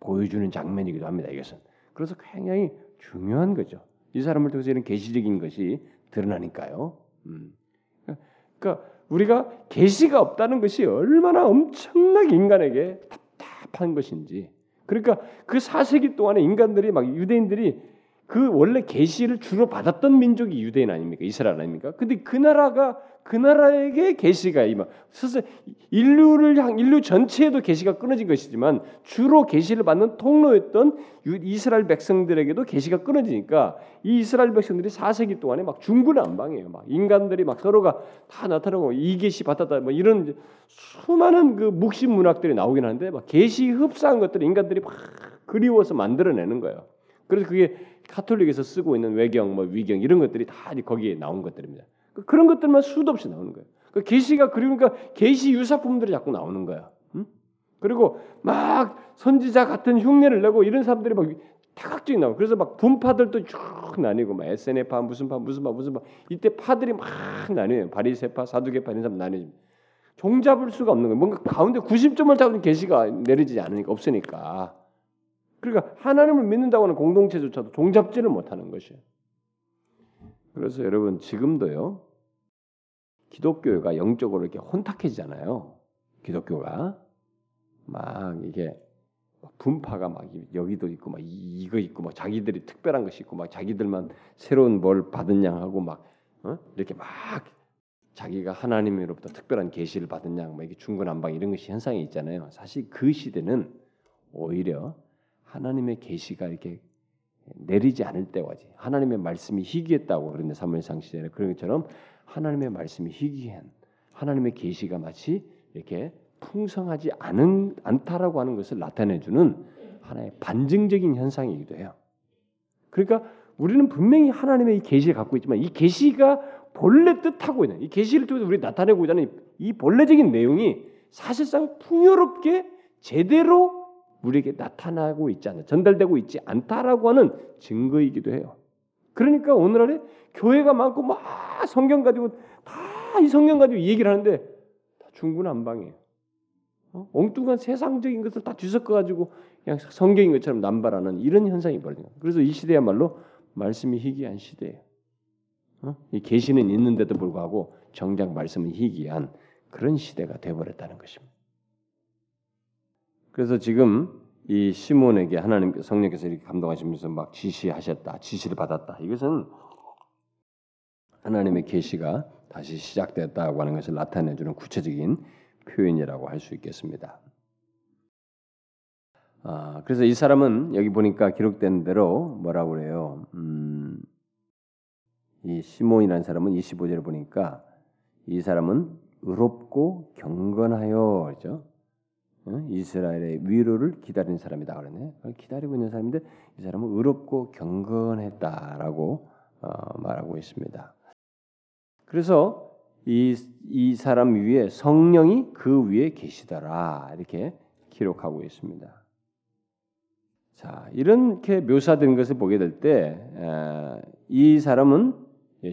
보여주는 장면이기도 합니다. 이것은 그래서 굉장히 중요한 거죠. 이 사람을 통해서 이런 계시적인 것이 드러나니까요. 음. 그러니까 우리가 계시가 없다는 것이 얼마나 엄청나게 인간에게 답답한 것인지. 그러니까 그 4세기 동안에 인간들이 막 유대인들이 그 원래 계시를 주로 받았던 민족이 유대인 아닙니까? 이스라엘 아닙니까? 근데 그 나라가 그 나라에게 계시가 임하. 스스 인류를 향 인류 전체에도 계시가 끊어진 것이지만 주로 계시를 받는 통로였던 이스라엘 백성들에게도 계시가 끊어지니까 이 이스라엘 백성들이 4세기 동안에 막 중구난방이에요. 막 인간들이 막 서로가 다 나타나고 이 계시 받았다 뭐 이런 수많은 그 묵신 문학들이 나오긴 하는데 막 계시 흡사한 것들을 인간들이 막 그리워서 만들어내는 거예요. 그래서 그게 카톨릭에서 쓰고 있는 외경, 뭐 위경 이런 것들이 다 거기에 나온 것들입니다. 그 그런 것들만 수도 없이 나오는 거예요. 그 계시가 그러니까 계시 유사품들이 자꾸 나오는 거야. 응? 그리고 막 선지자 같은 흉내를 내고 이런 사람들이 막 다각적인 나오고 그래서 막 분파들도 쭉 나뉘고 막 SNF파 무슨 파 무슨 파 무슨 파 이때 파들이 막 나뉘어요. 바리새파, 사두개파 이런 사람 나뉘죠. 종잡을 수가 없는 거예요. 뭔가 가운데 구심점을 잡는 계시가 내려지지 않으니까 없으니까. 그러니까 하나님을 믿는다고 하는 공동체조차도 종잡지를 못하는 것이에요. 그래서 여러분 지금도요 기독교가 영적으로 이렇게 혼탁해지잖아요. 기독교가 막 이게 분파가 막 여기도 있고 막 이거 있고 막 자기들이 특별한 것이 있고 막 자기들만 새로운 뭘 받은 양 하고 막 어? 이렇게 막 자기가 하나님으로부터 특별한 계시를 받은 양, 막 이게 중근한방 이런 것이 현상이 있잖아요. 사실 그 시대는 오히려 하나님의 계시가 이렇게 내리지 않을 때까지 하나님의 말씀이 희귀했다고 그런데 사무엘상 시대에 그런 것처럼 하나님의 말씀이 희귀한 하나님의 계시가 마치 이렇게 풍성하지 않은 않다라고 하는 것을 나타내 주는 하나의 반증적인 현상이기도 해요. 그러니까 우리는 분명히 하나님의 이 계시를 갖고 있지만 이 계시가 본래 뜻하고 있는 이 계시를 통해서 우리 나타내고자 하는 이 본래적인 내용이 사실상 풍요롭게 제대로 우리에게 나타나고 있지 않아 전달되고 있지 않다라고 하는 증거이기도 해요. 그러니까 오늘날에 교회가 많고 막 성경 가지고 다 이 성경 가지고 얘기를 하는데 다 중구난방이에요. 어? 엉뚱한 세상적인 것을 다 뒤섞어 가지고 그냥 성경인 것처럼 남발하는 이런 현상이 벌어져요. 그래서 이 시대야말로 말씀이 희귀한 시대예요. 어? 이 계시는 있는데도 불구하고 정작 말씀은 희귀한 그런 시대가 되어버렸다는 것입니다. 그래서 지금 이 시몬에게 하나님 성령께서 이렇게 감동하시면서 막 지시하셨다, 지시를 받았다. 이것은 하나님의 계시가 다시 시작됐다고 하는 것을 나타내주는 구체적인 표현이라고 할 수 있겠습니다. 아, 그래서 이 사람은 여기 보니까 기록된 대로 뭐라고 그래요? 음, 이 시몬이라는 사람은 25절을 보니까 이 사람은 의롭고 경건하여 그죠? 이스라엘의 위로를 기다리는 사람이다 그러네. 기다리고 있는 사람인데 이 사람은 의롭고 경건했다라고 어, 말하고 있습니다. 그래서 이, 이 사람 위에 성령이 그 위에 계시더라 이렇게 기록하고 있습니다. 자 이렇게 묘사된 것을 보게 될 때 이 사람은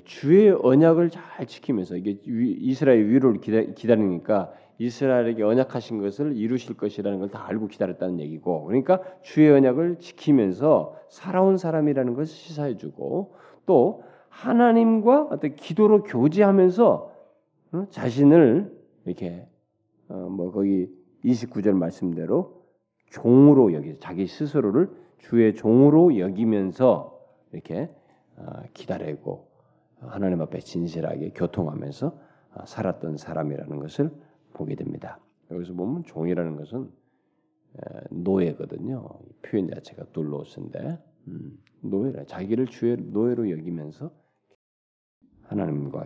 주의 언약을 잘 지키면서 이게 이스라엘 위로를 기다 리니까 이스라엘에게 언약하신 것을 이루실 것이라는 걸 다 알고 기다렸다는 얘기고 그러니까 주의 언약을 지키면서 살아온 사람이라는 것을 시사해 주고 또 하나님과 어떤 기도로 교제하면서 어? 자신을 이렇게 어, 뭐 거기 29절 말씀대로 종으로 여기 자기 스스로를 주의 종으로 여기면서 이렇게 어, 기다리고 하나님 앞에 진실하게 교통하면서 살았던 사람이라는 것을 보게 됩니다. 여기서 보면 종이라는 것은 노예거든요. 표현 자체가 둘로스인데 음, 노예라 자기를 주의 노예로 여기면서 하나님과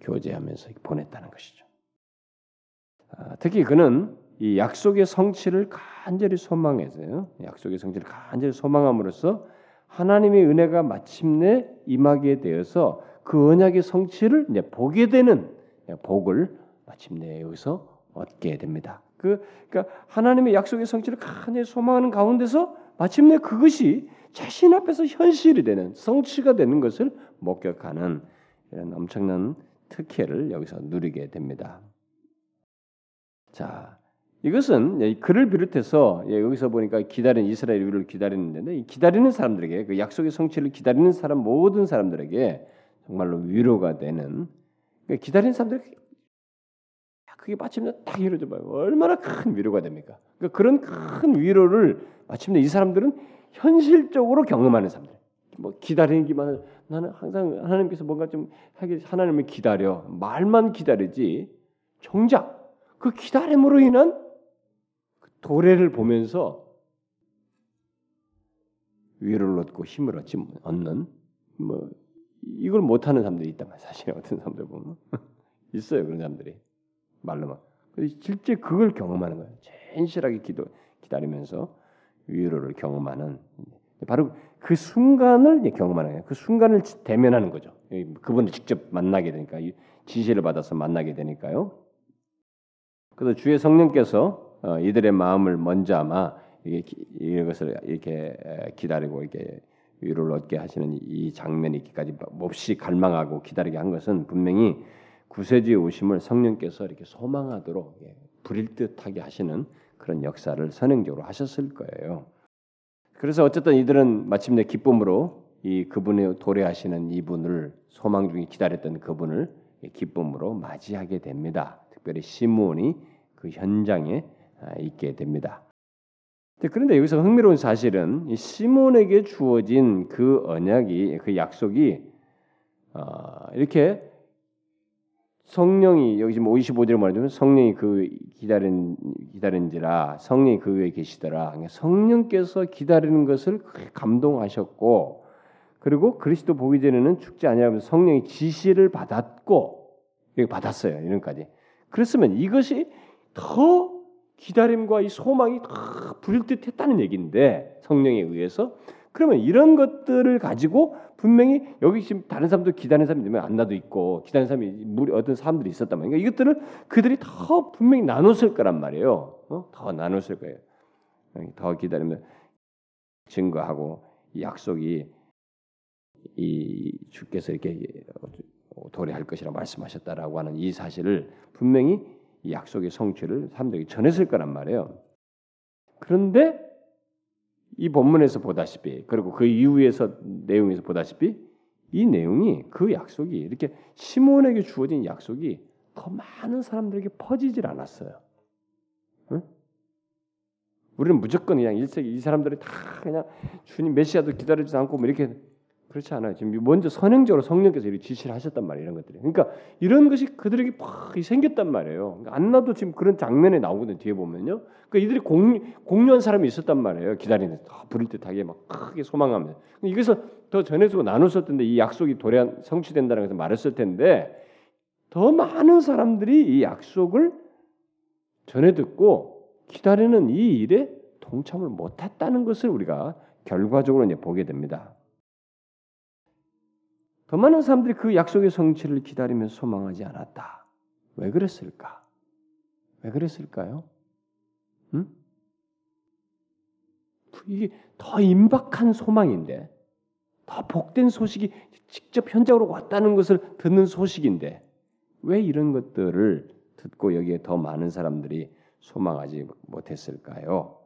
교제하면서 보냈다는 것이죠. 아, 특히 그는 이 약속의 성취를 간절히 소망해서요. 약속의 성취를 간절히 소망함으로써 하나님의 은혜가 마침내 임하게 되어서 그 언약의 성취를 보게 되는 복을 마침내 여기서 얻게 됩니다. 그 그러니까 하나님의 약속의 성취를 간절히 소망하는 가운데서 마침내 그것이 자신 앞에서 현실이 되는 성취가 되는 것을 목격하는 이런 엄청난 특혜를 여기서 누리게 됩니다. 자, 이것은 그를 비롯해서 여기서 보니까 기다리는 이스라엘 위를 기다리는데 기다리는 사람들에게 그 약속의 성취를 기다리는 사람 모든 사람들에게 정말로 위로가 되는 그러니까 기다리는 사람들 그게 마침내 딱 이루어져 봐요. 얼마나 큰 위로가 됩니까? 그러니까 그런 큰 위로를 마침내 이 사람들은 현실적으로 경험하는 사람들. 뭐 기다리는 기만 나는 항상 하나님께서 뭔가 좀 하게 하나님을 기다려 말만 기다리지 정작 그 기다림으로 인한 그 도래를 보면서 위로를 얻고 힘을 얻지 얻는 뭐 이걸 못하는 사람들이 있단 말이야 사실 어떤 사람들 보면 있어요 그런 사람들이 말로만 실제 그걸 경험하는 거예요 진실하게 기도 기다리면서 위로를 경험하는 바로 그 순간을 경험하는 거예요. 그 순간을 대면하는 거죠. 그분을 직접 만나게 되니까 지시를 받아서 만나게 되니까요. 그래서 주의 성령께서 어, 이들의 마음을 먼저 아마 이것을 이렇게 기다리고 이렇게 위로를 얻게 하시는 이 장면이 기까지 몹시 갈망하고 기다리게 한 것은 분명히 구세주의 오심을 성령께서 이렇게 소망하도록 부릴 듯하게 하시는 그런 역사를 선행적으로 하셨을 거예요. 그래서 어쨌든 이들은 마침내 기쁨으로 이 그분의 도래하시는 이분을 소망 중에 기다렸던 그분을 기쁨으로 맞이하게 됩니다. 특별히 시몬이 그 현장에 아, 있게 됩니다. 그런데 여기서 흥미로운 사실은 시몬에게 주어진 그 언약이 그 약속이 어, 이렇게 성령이 여기 지금 55절에 말하자면 성령이 그 기다린 기다린지라 성령이 그 위에 계시더라. 그러니까 성령께서 기다리는 것을 감동하셨고 그리고 그리스도 보기 전에는 죽지 아니하면서 성령이 지시를 받았고 이렇게 받았어요. 이런까지. 그랬으면 이것이 더 기다림과 이 소망이 더 부릴 듯했다는 얘기인데 성령에 의해서 그러면 이런 것들을 가지고 분명히 여기 지금 다른 사람도 기다리는 사람이 있으면 안나도 있고 기다리는 사람이 무리 어떤 사람들이 있었단 말이에요. 그러니까 이것들을 그들이 더 분명히 나눴을 거란 말이에요. 어? 더 나눴을 거예요. 더 기다리면 증거하고 약속이 이 주께서 이렇게 도래할 것이라 말씀하셨다라고 하는 이 사실을 분명히 이 약속의 성취를 사람들에게 전했을 거란 말이에요. 그런데 이 본문에서 보다시피 그리고 그 이후에서 내용에서 보다시피 이 내용이 그 약속이 이렇게 시몬에게 주어진 약속이 더 많은 사람들에게 퍼지질 않았어요. 응? 우리는 무조건 그냥 일세기 이 사람들이 다 그냥 주님 메시아도 기다리지 않고 뭐 이렇게 그렇지 않아요. 지금 먼저 선행적으로 성령께서 이렇게 지시를 하셨단 말이에요. 이런 것들이. 그러니까 이런 것이 그들에게 팍 생겼단 말이에요. 그러니까 안나도 지금 그런 장면에 나오거든요. 뒤에 보면요. 그러니까 이들이 공, 공유한 사람이 있었단 말이에요. 기다리는 더 부릴 듯하게 막 크게 소망하면서. 이것을 더 전해주고 나눴을 텐데 이 약속이 도래한 성취된다는 것을 말했을 텐데 더 많은 사람들이 이 약속을 전해 듣고 기다리는 이 일에 동참을 못했다는 것을 우리가 결과적으로 이제 보게 됩니다. 더 많은 사람들이 그 약속의 성취를 기다리며 소망하지 않았다. 왜 그랬을까? 왜 그랬을까요? 응? 이게 더 임박한 소망인데, 더 복된 소식이 직접 현장으로 왔다는 것을 듣는 소식인데, 왜 이런 것들을 듣고 여기에 더 많은 사람들이 소망하지 못했을까요?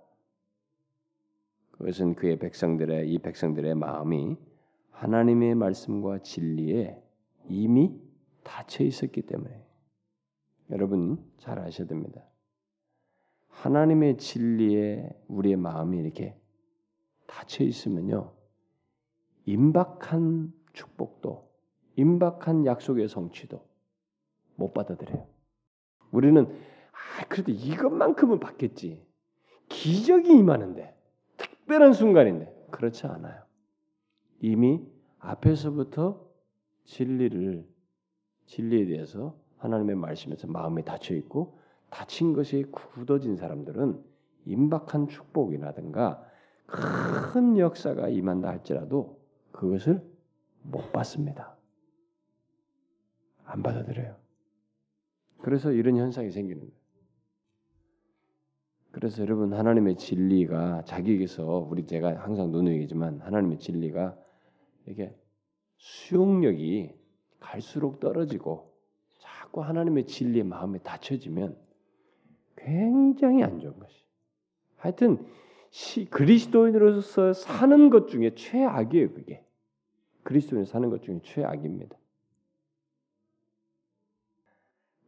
그것은 그의 백성들의 이 백성들의 마음이 하나님의 말씀과 진리에 이미 닫혀 있었기 때문에 여러분 잘 아셔야 됩니다. 하나님의 진리에 우리의 마음이 이렇게 닫혀 있으면요. 임박한 축복도 임박한 약속의 성취도 못 받아들여요. 우리는 아 그래도 이것만큼은 받겠지. 기적이 임하는데 특별한 순간인데 그렇지 않아요. 이미 앞에서부터 진리를 진리에 대해서 하나님의 말씀에서 마음이 닫혀 있고 다친 것이 굳어진 사람들은 임박한 축복이라든가 큰 역사가 임한다 할지라도 그것을 못 받습니다. 안 받아들여요. 그래서 이런 현상이 생기는 거예요. 그래서 여러분 하나님의 진리가 자기에게서 우리 제가 항상 누누이지만 하나님의 진리가 이게 수용력이 갈수록 떨어지고 자꾸 하나님의 진리의 마음에 닫혀지면 굉장히 안 좋은 것이. 하여튼 시, 그리스도인으로서 사는 것 중에 최악이에요, 그게. 그리스도인 사는 것 중에 최악입니다.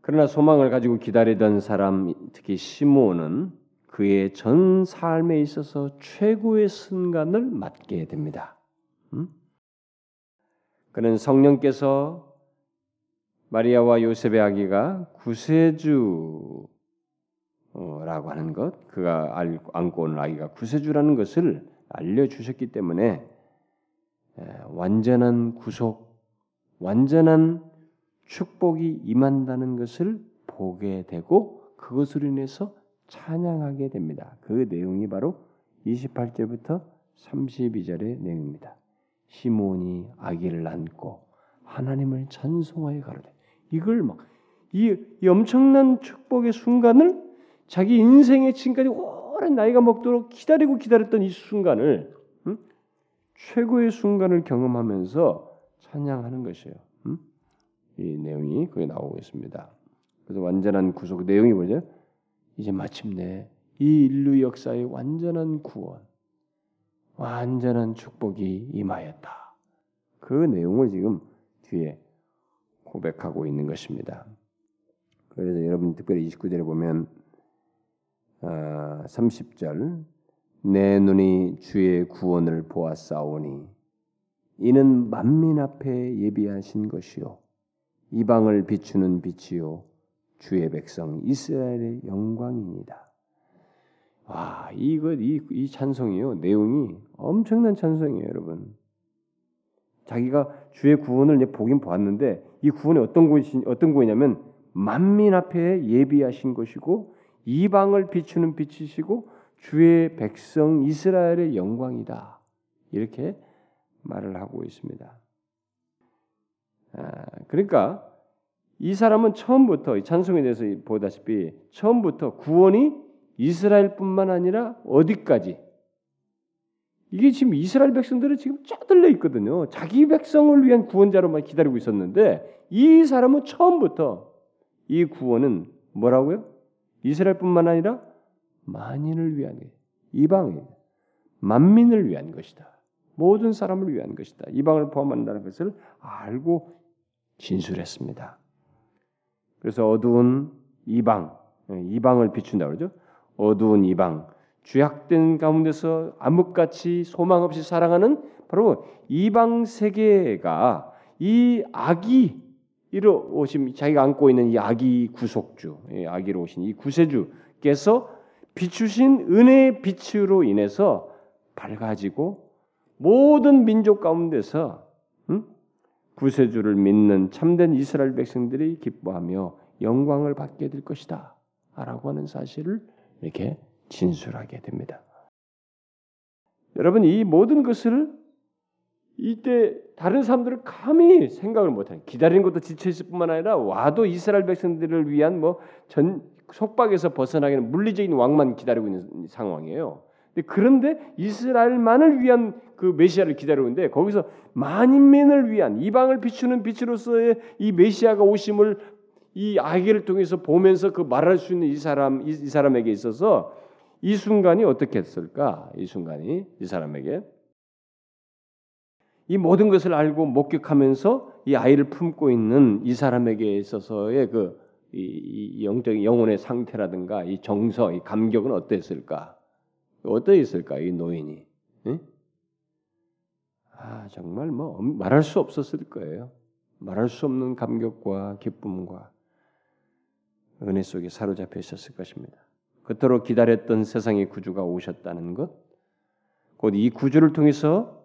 그러나 소망을 가지고 기다리던 사람, 특히 시므온은 그의 전 삶에 있어서 최고의 순간을 맞게 됩니다. 음? 그는 성령께서 마리아와 요셉의 아기가 구세주라고 하는 것, 그가 안고 온 아기가 구세주라는 것을 알려주셨기 때문에 완전한 구속, 완전한 축복이 임한다는 것을 보게 되고 그것으로 인해서 찬양하게 됩니다. 그 내용이 바로 28절부터 32절의 내용입니다. 시몬이 아기를 안고 하나님을 찬송하여 가로되 이걸 막이 이 엄청난 축복의 순간을 자기 인생의 지금까지 오랜 나이가 먹도록 기다리고 기다렸던 이 순간을 음? 최고의 순간을 경험하면서 찬양하는 것이에요. 음? 이 내용이 거기 나오고 있습니다. 그래서 완전한 구속 내용이 뭐죠? 이제 마침내 이 인류 역사의 완전한 구원, 완전한 축복이 임하였다. 그 내용을 지금 뒤에 고백하고 있는 것입니다. 그래서 여러분 특별히 29절에 보면 아, 30절 내 눈이 주의 구원을 보았사오니 이는 만민 앞에 예비하신 것이요 이방을 비추는 빛이요 주의 백성 이스라엘의 영광입니다. 와 이거 이, 이 찬송이요 내용이 엄청난 찬송이에요, 여러분. 자기가 주의 구원을 이제 보긴 보았는데 이 구원이 어떤 구원이 어떤 구원이냐면 만민 앞에 예비하신 것이고 이방을 비추는 빛이시고 주의 백성 이스라엘의 영광이다. 이렇게 말을 하고 있습니다. 아, 그러니까 이 사람은 처음부터 찬송에 대해서 보다시피 처음부터 구원이 이스라엘뿐만 아니라 어디까지 이게 지금 이스라엘 백성들은 지금 짜들려 있거든요. 자기 백성을 위한 구원자로만 기다리고 있었는데 이 사람은 처음부터 이 구원은 뭐라고요? 이스라엘뿐만 아니라 만인을 위한 이방인 만민을 위한 것이다. 모든 사람을 위한 것이다. 이방을 포함한다는 것을 알고 진술했습니다. 그래서 어두운 이방, 예, 이방을 비춘다 그러죠. 어두운 이방, 죄악된 가운데서 암흑같이 소망 없이 살아가는 바로 이방 세계가 이 아기 이로 오신 자기가 안고 있는 이 아기 구속주, 아기로 오신 이 구세주께서 비추신 은혜의 빛으로 인해서 밝아지고 모든 민족 가운데서 음? 구세주를 믿는 참된 이스라엘 백성들이 기뻐하며 영광을 받게 될 것이다. 라고 하는 사실을 이렇게 진술하게 됩니다. 여러분 이 모든 것을 이때 다른 사람들은 감히 생각을 못한 기다리는 것도 지쳐 있을 뿐만 아니라 와도 이스라엘 백성들을 위한 뭐 전 속박에서 벗어나기는 물리적인 왕만 기다리고 있는 상황이에요. 그런데 이스라엘만을 위한 그 메시아를 기다리는데 거기서 만인민을 위한 이방을 비추는 빛으로서의 이 메시아가 오심을 이 아기를 통해서 보면서 그 말할 수 있는 이 사람 이, 이 사람에게 있어서 이 순간이 어떻게 했을까? 이 순간이 이 사람에게 이 모든 것을 알고 목격하면서 이 아이를 품고 있는 이 사람에게 있어서의 그 이, 이 영적인 영혼의 상태라든가 이 정서, 이 감격은 어땠을까? 어떠했을까? 이 노인이. 응? 아 정말 뭐 말할 수 없었을 거예요. 말할 수 없는 감격과 기쁨과 은혜 속에 사로잡혀 있었을 것입니다. 그토록 기다렸던 세상의 구주가 오셨다는 것, 곧 이 구주를 통해서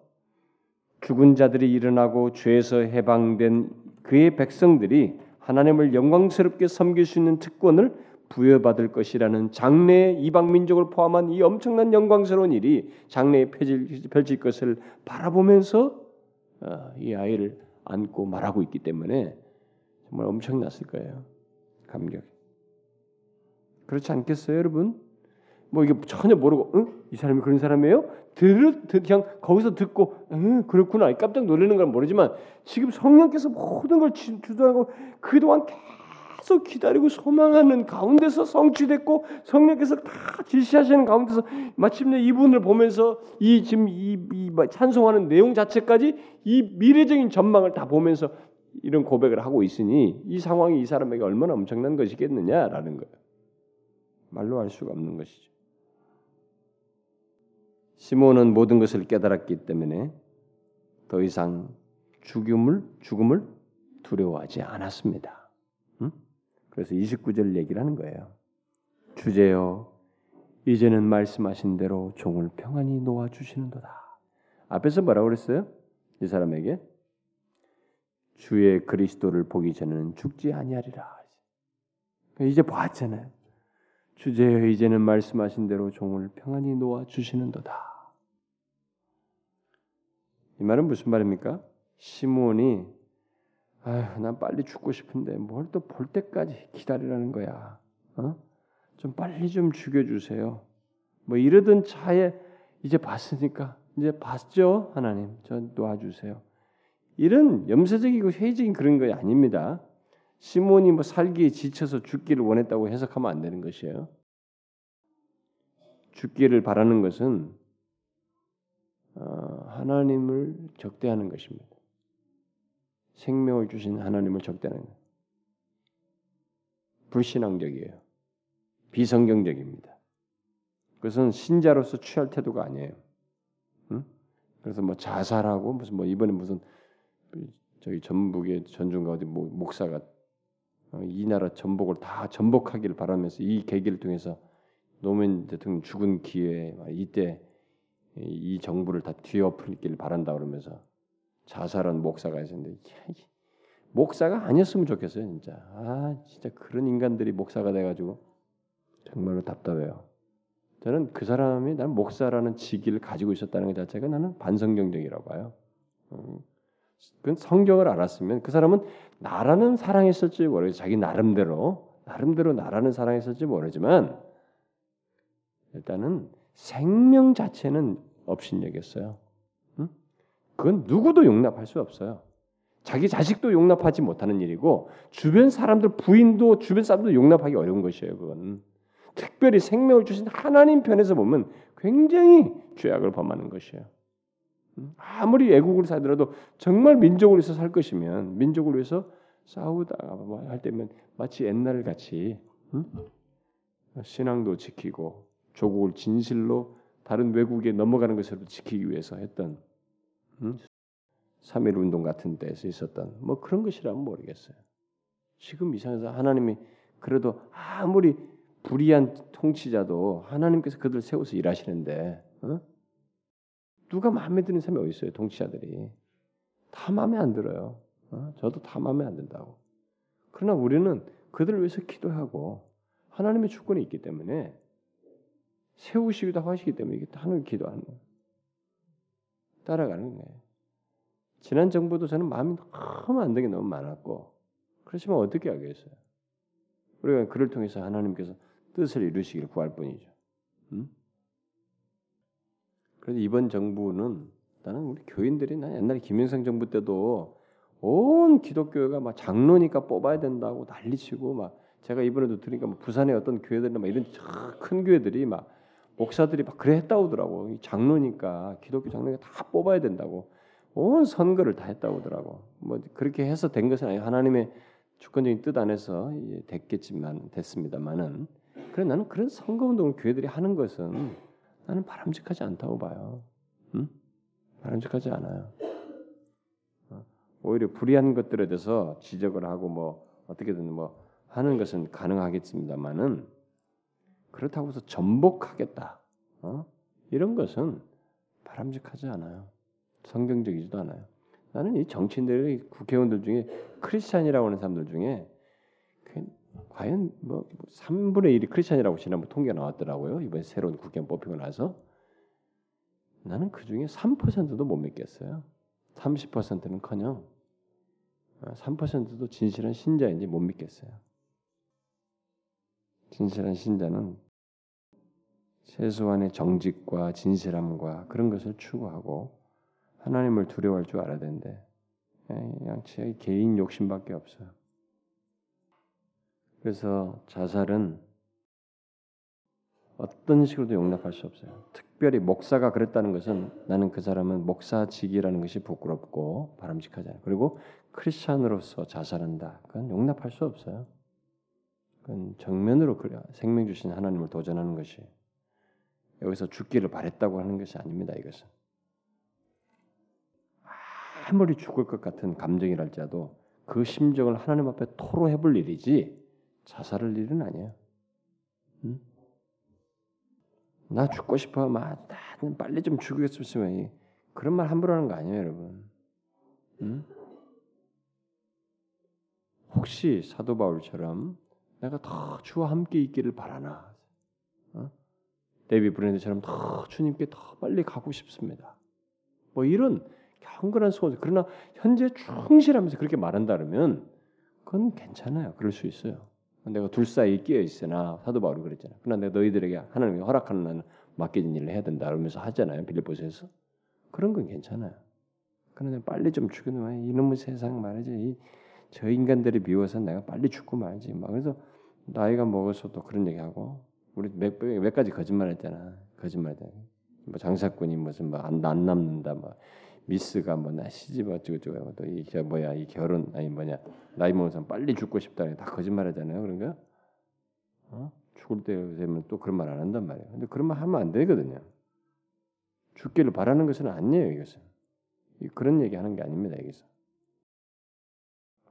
죽은 자들이 일어나고 죄에서 해방된 그의 백성들이 하나님을 영광스럽게 섬길 수 있는 특권을 부여받을 것이라는 장래 이방 민족을 포함한 이 엄청난 영광스러운 일이 장래에 펼칠, 펼칠 것을 바라보면서 어, 이 아이를 안고 말하고 있기 때문에 정말 엄청났을 거예요. 감격. 그렇지 않겠어요, 여러분? 뭐 이게 전혀 모르고, 응? 이 사람이 그런 사람이에요? 들, 그냥 거기서 듣고, 응, 그렇구나. 깜짝 놀라는 건 모르지만 지금 성령께서 모든 걸 주도하고 그동안 계속 기다리고 소망하는 가운데서 성취됐고 성령께서 다 지시하시는 가운데서 마침내 이분을 보면서 이 지금 이, 이 찬송하는 내용 자체까지 이 미래적인 전망을 다 보면서 이런 고백을 하고 있으니 이 상황이 이 사람에게 얼마나 엄청난 것이겠느냐라는 거예요. 말로 할 수가 없는 것이죠. 시몬은 모든 것을 깨달았기 때문에 더 이상 죽음을 죽음을 두려워하지 않았습니다. 응? 그래서 29절 얘기를 하는 거예요. 주제여 이제는 말씀하신 대로 종을 평안히 놓아 주시는도다. 앞에서 뭐라고 그랬어요? 이 사람에게 주의 그리스도를 보기 전에는 죽지 아니하리라. 이제 봤잖아요. 주제여 이제는 말씀하신 대로 종을 평안히 놓아 주시는도다. 이 말은 무슨 말입니까? 시몬이 아휴, 난 빨리 죽고 싶은데 뭘 또 볼 때까지 기다리라는 거야. 어? 좀 빨리 좀 죽여주세요. 뭐 이러던 차에 이제 봤으니까 이제 봤죠 하나님 저 놓아주세요. 이런 염세적이고 회의적인 그런 거 아닙니다. 시몬이 뭐 살기에 지쳐서 죽기를 원했다고 해석하면 안 되는 것이에요. 죽기를 바라는 것은 어, 하나님을 적대하는 것입니다. 생명을 주신 하나님을 적대하는 거예요. 불신앙적이에요. 비성경적입니다. 그것은 신자로서 취할 태도가 아니에요. 응? 그래서 뭐 자살하고 무슨 뭐 이번에 무슨 저기 전북의 전중가 어디 목사가 어, 이 나라 전복을 다 전복하기를 바라면서 이 계기를 통해서 노무현 대통령 죽은 기회에 이때 이 정부를 다 뒤엎기를 바란다 그러면서 자살한 목사가 있었는데 목사가 아니었으면 좋겠어요 진짜. 아 진짜 그런 인간들이 목사가 돼가지고 정말로 답답해요. 저는 그 사람이 난 목사라는 직위를 가지고 있었다는 것 자체가 나는 반성경적이라고 봐요. 음, 그건 성경을 알았으면 그 사람은 나라는 사랑했을지 모르겠 자기 나름대로 나름대로 나라는 사랑했을지 모르지만 일단은 생명 자체는 업신여겼어요. 응? 그건 누구도 용납할 수 없어요. 자기 자식도 용납하지 못하는 일이고 주변 사람들 부인도 주변 사람도 용납하기 어려운 것이에요. 그건 특별히 생명을 주신 하나님 편에서 보면 굉장히 죄악을 범하는 것이에요. 아무리 애국을 살더라도 정말 민족을 위해서 살 것이면 민족을 위해서 싸우다가 뭐할 때면 마치 옛날 같이 응? 신앙도 지키고 조국을 진실로 다른 외국에 넘어가는 것을 지키기 위해서 했던 음? 3.1 운동 같은 데서 있었던 뭐 그런 것이라면 모르겠어요. 지금 이상해서 하나님이 그래도 아무리 불의한 통치자도 하나님께서 그들을 세워서 일하시는데 어? 누가 마음에 드는 사람이 어디 있어요? 통치자들이 다 마음에 안 들어요. 어? 저도 다 마음에 안 든다고. 그러나 우리는 그들을 위해서 기도하고 하나님의 주권이 있기 때문에 세우시기도 하시기 때문에 이게 하늘 기도하는 거예요. 따라가는 거예요. 지난 정부도 저는 마음이 너무 안 되게 너무 많았고 그렇지만 어떻게 하겠어요? 우리가 그를 통해서 하나님께서 뜻을 이루시기를 구할 뿐이죠. 음? 그래서 이번 정부는 나는 우리 교인들이 난 옛날에 김영삼 정부 때도 온 기독교회가 막 장로니까 뽑아야 된다고 난리치고 막 제가 이번에도 들으니까 뭐 부산의 어떤 교회들이나 막 이런 큰 교회들이 막 목사들이 막 그래 했다 오더라고. 장로니까 기독교 장로니까 다 뽑아야 된다고. 온 선거를 다 했다 오더라고. 뭐 그렇게 해서 된 것은 아니고 하나님의 주권적인 뜻 안에서 됐겠지만 됐습니다만은 그래 나는 그런 선거 운동을 교회들이 하는 것은 나는 바람직하지 않다고 봐요. 응? 바람직하지 않아요. 어, 오히려 불의한 것들에 대해서 지적을 하고 뭐 어떻게든 뭐 하는 것은 가능하겠습니다만은 그렇다고 해서 전복하겠다. 어? 이런 것은 바람직하지 않아요. 성경적이지도 않아요. 나는 이 정치인들, 국회의원들 중에 크리스찬이라고 하는 사람들 중에 과연 뭐 3분의 1이 크리스천이라고 지난번 통계 나왔더라고요. 이번 새로운 국경 뽑히고 나서 나는 그 중에 3%도 못 믿겠어요. 30%는커녕 3%도 진실한 신자인지 못 믿겠어요. 진실한 신자는 최소한의 정직과 진실함과 그런 것을 추구하고 하나님을 두려워할 줄 알아야 되는데 그냥 제 개인 욕심밖에 없어요. 그래서 자살은 어떤 식으로도 용납할 수 없어요. 특별히 목사가 그랬다는 것은 나는 그 사람은 목사직이라는 것이 부끄럽고 바람직하잖아요. 그리고 크리스찬으로서 자살한다. 그건 용납할 수 없어요. 그건 정면으로 생명 주신 하나님을 도전하는 것이 여기서 죽기를 바랬다고 하는 것이 아닙니다. 이것은 아무리 죽을 것 같은 감정이랄지라도 그 심정을 하나님 앞에 토로해볼 일이지 자살할 일은 아니에요. 응? 나 죽고 싶어, 막 나는 빨리 좀 죽겠으면 그런 말 함부로 하는 거 아니에요, 여러분. 응? 혹시 사도 바울처럼 내가 더 주와 함께 있기를 바라나? 어? 데이비 브랜드처럼 더 주님께 더 빨리 가고 싶습니다. 뭐 이런 경건한 소원. 그러나 현재 충실하면서 그렇게 말한다 그러면 그건 괜찮아요. 그럴 수 있어요. 내가 둘 사이에 끼어 있으나 사도 바울이 그랬잖아. 그러나 내가 너희들에게 하나님이 허락하는 한 맡겨진 일을 해야 된다 그러면서 하잖아요. 빌립보서에서 그런 건 괜찮아요. 그러나 빨리 좀 죽으면 이놈의 세상 말이지. 저 인간들이 미워서 내가 빨리 죽고 말지. 막 그래서 나이가 먹어서도 그런 얘기하고 우리 몇, 몇 가지 거짓말했잖아. 거짓말했잖아. 뭐 장사꾼이 무슨 뭐안 안 남는다. 뭐 미스가 뭐나 시집 어쩌고 저쩌고 또이 뭐야 이 결혼 아니 뭐냐 나이 사람 빨리 죽고 싶다 다 거짓말하잖아요. 그런가? 어? 죽을 때 되면 또 그런 말 안 한단 말이에요. 근데 그런 말 하면 안 되거든요. 죽기를 바라는 것은 아니에요. 이것은 그런 얘기하는 게 아닙니다. 여기서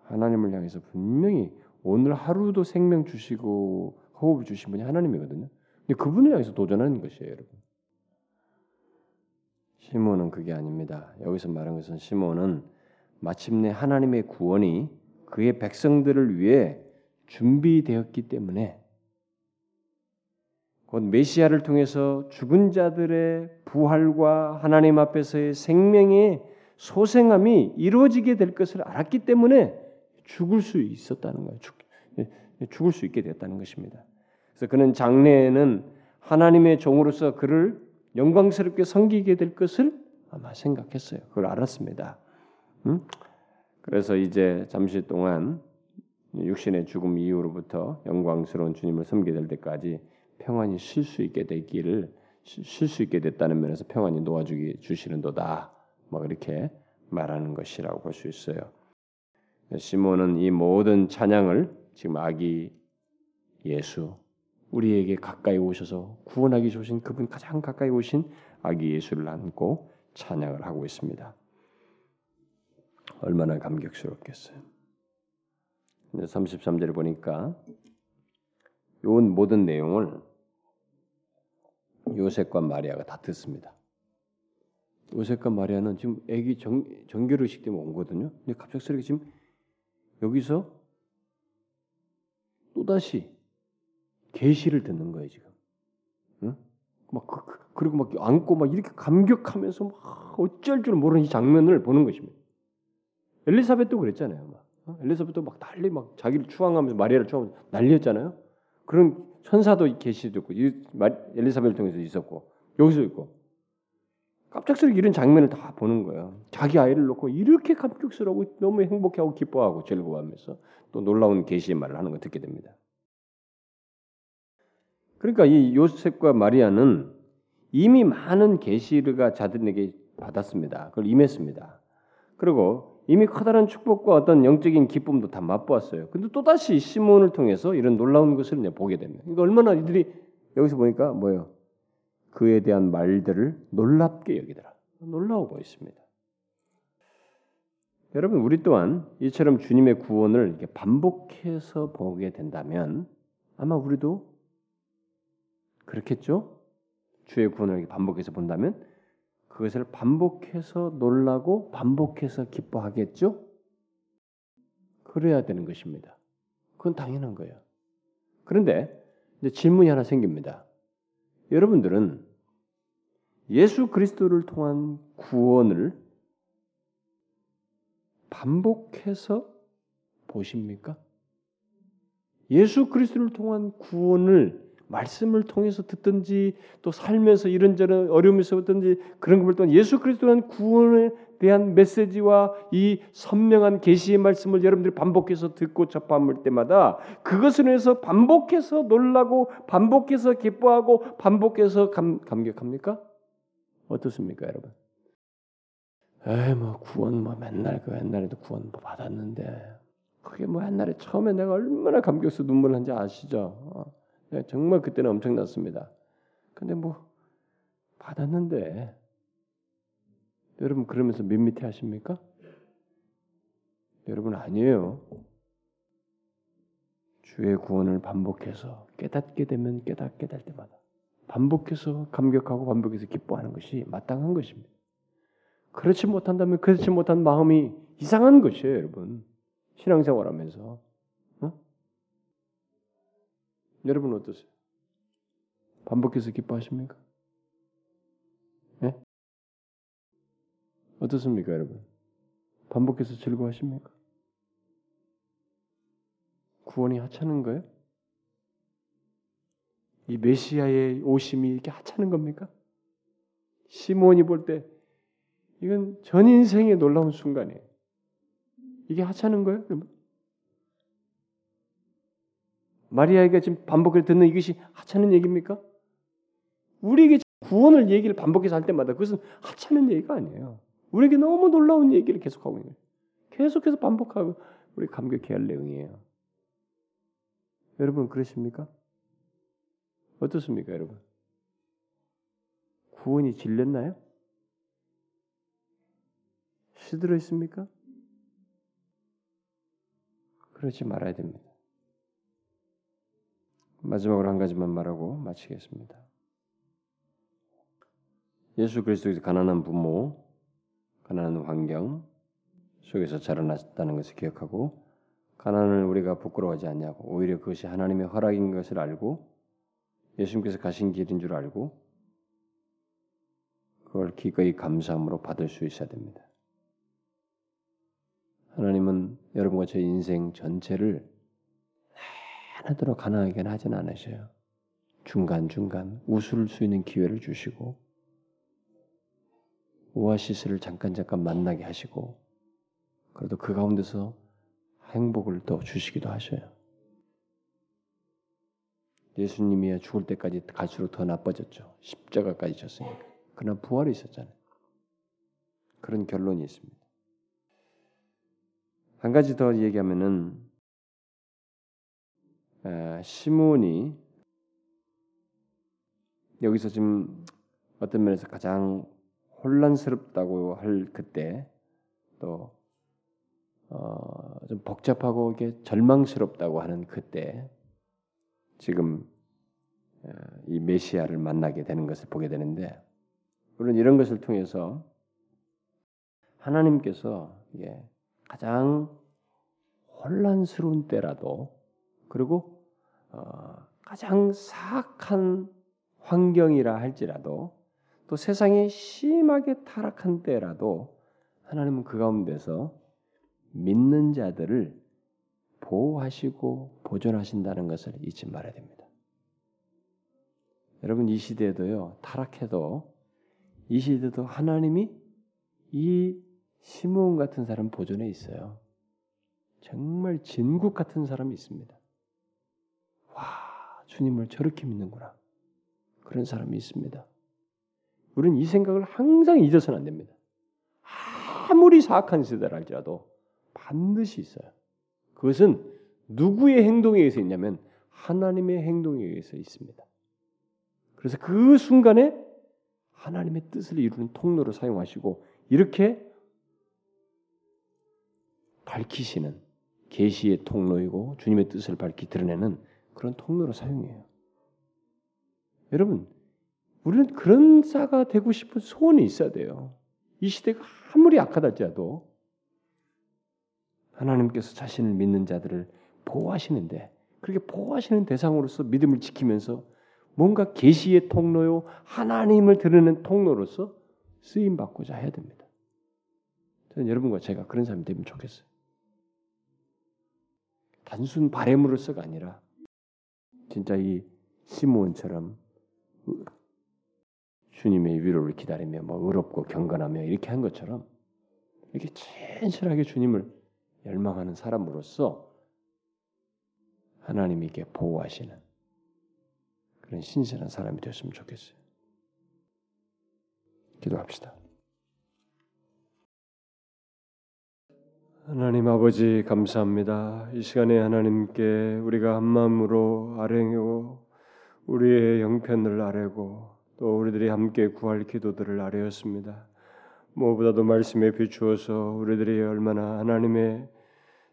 하나님을 향해서 분명히 오늘 하루도 생명 주시고 호흡 주신 분이 하나님이거든요. 근데 그분을 향해서 도전하는 것이에요, 여러분. 시몬은 그게 아닙니다. 여기서 말한 것은 시몬은 마침내 하나님의 구원이 그의 백성들을 위해 준비되었기 때문에 곧 메시아를 통해서 죽은 자들의 부활과 하나님 앞에서의 생명의 소생함이 이루어지게 될 것을 알았기 때문에 죽을 수 있었다는 거예요. 죽, 죽을 수 있게 됐다는 것입니다. 그래서 그는 장래에는 하나님의 종으로서 그를 영광스럽게 섬기게 될 것을 아마 생각했어요. 그걸 알았습니다. 음? 그래서 이제 잠시 동안 육신의 죽음 이후로부터 영광스러운 주님을 섬기게 될 때까지 평안히 쉴 수 있게 되기를 쉴 수 있게 됐다는 면에서 평안히 놓아주기 주시는도다. 뭐 이렇게 말하는 것이라고 볼 수 있어요. 시몬은 이 모든 찬양을 지금 아기 예수 우리에게 가까이 오셔서 구원하기 좋으신 그분 가장 가까이 오신 아기 예수를 안고 찬양을 하고 있습니다. 얼마나 감격스럽겠어요. 33절을 보니까 이 모든 내용을 요셉과 마리아가 다 듣습니다. 요셉과 마리아는 지금 정, 정결의식 때문에 온 거거든요. 근데 갑작스럽게 지금 여기서 또다시 계시를 듣는 거예요 지금. 응? 막 그, 그 그리고 막 안고 막 이렇게 감격하면서 막 어쩔 줄 모르는 이 장면을 보는 것입니다. 엘리사벳도 그랬잖아요. 막. 어? 엘리사벳도 막 난리 막 자기를 추앙하면서 마리아를 추앙하면서 난리였잖아요. 그런 천사도 계시도 있고 엘리사벳을 통해서 있었고 여기서 있고 깜짝스럽게 이런 장면을 다 보는 거예요. 자기 아이를 놓고 이렇게 감격스러워 너무 행복해하고 기뻐하고 즐거워하면서 또 놀라운 계시의 말을 하는 걸 듣게 됩니다. 그러니까 이 요셉과 마리아는 이미 많은 계시가 자들에게 받았습니다. 그걸 임했습니다. 그리고 이미 커다란 축복과 어떤 영적인 기쁨도 다 맛보았어요. 근데 또 다시 시몬을 통해서 이런 놀라운 것을 보게 됩니다. 그러니까 얼마나 이들이 여기서 보니까 뭐예요? 그에 대한 말들을 놀랍게 여기더라. 놀라워 보였습니다. 여러분 우리 또한 이처럼 주님의 구원을 반복해서 보게 된다면 아마 우리도 그렇겠죠? 주의 구원을 반복해서 본다면 그것을 반복해서 놀라고 반복해서 기뻐하겠죠? 그래야 되는 것입니다. 그건 당연한 거예요. 그런데 이제 질문이 하나 생깁니다. 여러분들은 예수 그리스도를 통한 구원을 반복해서 보십니까? 예수 그리스도를 통한 구원을 말씀을 통해서 듣든지 또 살면서 이런저런 어려움이 있었든지 그런 것을 통한 예수 그리스도는 구원에 대한 메시지와 이 선명한 계시의 말씀을 여러분들이 반복해서 듣고 접함을 때마다 그것을 위해서 반복해서 놀라고 반복해서 기뻐하고 반복해서 감, 감격합니까? 어떻습니까, 여러분? 에이 뭐 구원 뭐 맨날 그 옛날에도 구원 뭐 받았는데 그게 뭐 옛날에 처음에 내가 얼마나 감격해서 눈물 난지 아시죠? 어. 네, 정말 그때는 엄청났습니다. 근데 뭐 받았는데 여러분 그러면서 밋밋해 하십니까? 여러분 아니에요. 주의 구원을 반복해서 깨닫게 되면 깨닫게 될 때마다 반복해서 감격하고 반복해서 기뻐하는 것이 마땅한 것입니다. 그렇지 못한다면 그렇지 못한 마음이 이상한 것이에요, 여러분. 신앙생활하면서 여러분 어떠세요? 반복해서 기뻐하십니까? 예? 어떻습니까, 여러분? 반복해서 즐거워하십니까? 구원이 하찮은 거예요? 이 메시아의 오심이 이렇게 하찮은 겁니까? 시몬이 볼 때 이건 전 인생의 놀라운 순간이에요. 이게 하찮은 거예요, 여러분? 마리아가 지금 반복해서 듣는 이것이 하찮은 얘기입니까? 우리에게 구원을 얘기를 반복해서 할 때마다 그것은 하찮은 얘기가 아니에요. 우리에게 너무 놀라운 얘기를 계속하고 있는 거예요. 계속해서 반복하고 우리 감격해야 할 내용이에요. 여러분 그러십니까? 어떻습니까, 여러분? 구원이 질렸나요? 시들어 있습니까? 그러지 말아야 됩니다. 마지막으로 한 가지만 말하고 마치겠습니다. 예수 그리스도에서 가난한 부모, 가난한 환경 속에서 자라났다는 것을 기억하고 가난을 우리가 부끄러워하지 않냐고 오히려 그것이 하나님의 허락인 것을 알고 예수님께서 가신 길인 줄 알고 그걸 기꺼이 감사함으로 받을 수 있어야 됩니다. 하나님은 여러분과 제 인생 전체를 하나도록 가난하게 하진 않으셔요. 중간중간 웃을 수 있는 기회를 주시고 오아시스를 잠깐 잠깐 만나게 하시고 그래도 그 가운데서 행복을 또 주시기도 하셔요. 예수님이 죽을 때까지 갈수록 더 나빠졌죠. 십자가까지 졌으니까. 그러나 부활이 있었잖아요. 그런 결론이 있습니다. 한 가지 더 얘기하면은 시몬이 여기서 지금 어떤 면에서 가장 혼란스럽다고 할 그때 또 어, 좀 복잡하고 이게 절망스럽다고 하는 그때 지금 이 메시아를 만나게 되는 것을 보게 되는데 물론 이런 것을 통해서 하나님께서 가장 혼란스러운 때라도 그리고 어, 가장 사악한 환경이라 할지라도 또 세상이 심하게 타락한 때라도 하나님은 그 가운데서 믿는 자들을 보호하시고 보존하신다는 것을 잊지 말아야 됩니다. 여러분 이 시대에도요 타락해도 이 시대도 하나님이 이 시므온 같은 사람 보존해 있어요. 정말 진국 같은 사람이 있습니다. 와 주님을 저렇게 믿는구나 그런 사람이 있습니다. 우리는 이 생각을 항상 잊어서는 안 됩니다. 아무리 사악한 세대랄지라도 반드시 있어요. 그것은 누구의 행동에 의해서 있냐면 하나님의 행동에 의해서 있습니다. 그래서 그 순간에 하나님의 뜻을 이루는 통로로 사용하시고 이렇게 밝히시는 계시의 통로이고 주님의 뜻을 밝히 드러내는 그런 통로로 사용해요. 여러분 우리는 그런 자가 되고 싶은 소원이 있어야 돼요. 이 시대가 아무리 악하다지라도 하나님께서 자신을 믿는 자들을 보호하시는데 그렇게 보호하시는 대상으로서 믿음을 지키면서 뭔가 계시의 통로요 하나님을 드러내는 통로로서 쓰임 받고자 해야 됩니다. 저는 여러분과 제가 그런 사람이 되면 좋겠어요. 단순 바램으로서가 아니라 진짜 이 시므온처럼 주님의 위로를 기다리며 뭐 의롭고 경건하며 이렇게 한 것처럼 이렇게 진실하게 주님을 열망하는 사람으로서 하나님에게 보호하시는 그런 신실한 사람이 되었으면 좋겠어요. 기도합시다. 하나님 아버지 감사합니다. 이 시간에 하나님께 우리가 한 마음으로 아뢰고 우리의 형편을 아뢰고 또 우리들이 함께 구할 기도들을 아뢰었습니다. 무엇보다도 말씀에 비추어서 우리들이 얼마나 하나님의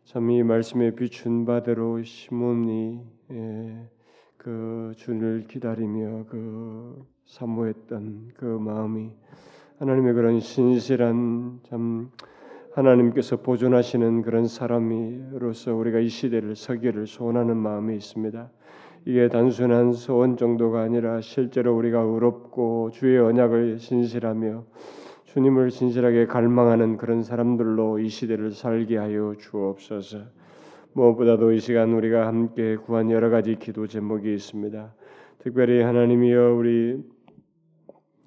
참 이 말씀에 비춘 바대로 시몬이 예, 그 주를 기다리며 그 사모했던 그 마음이 하나님의 그런 신실한 참 하나님께서 보존하시는 그런 사람이로서 우리가 이 시대를 서기를 소원하는 마음이 있습니다. 이게 단순한 소원 정도가 아니라 실제로 우리가 의롭고 주의 언약을 신실하며 주님을 진실하게 갈망하는 그런 사람들로 이 시대를 살게 하여 주옵소서. 무엇보다도 이 시간 우리가 함께 구한 여러 가지 기도 제목이 있습니다. 특별히 하나님이여 우리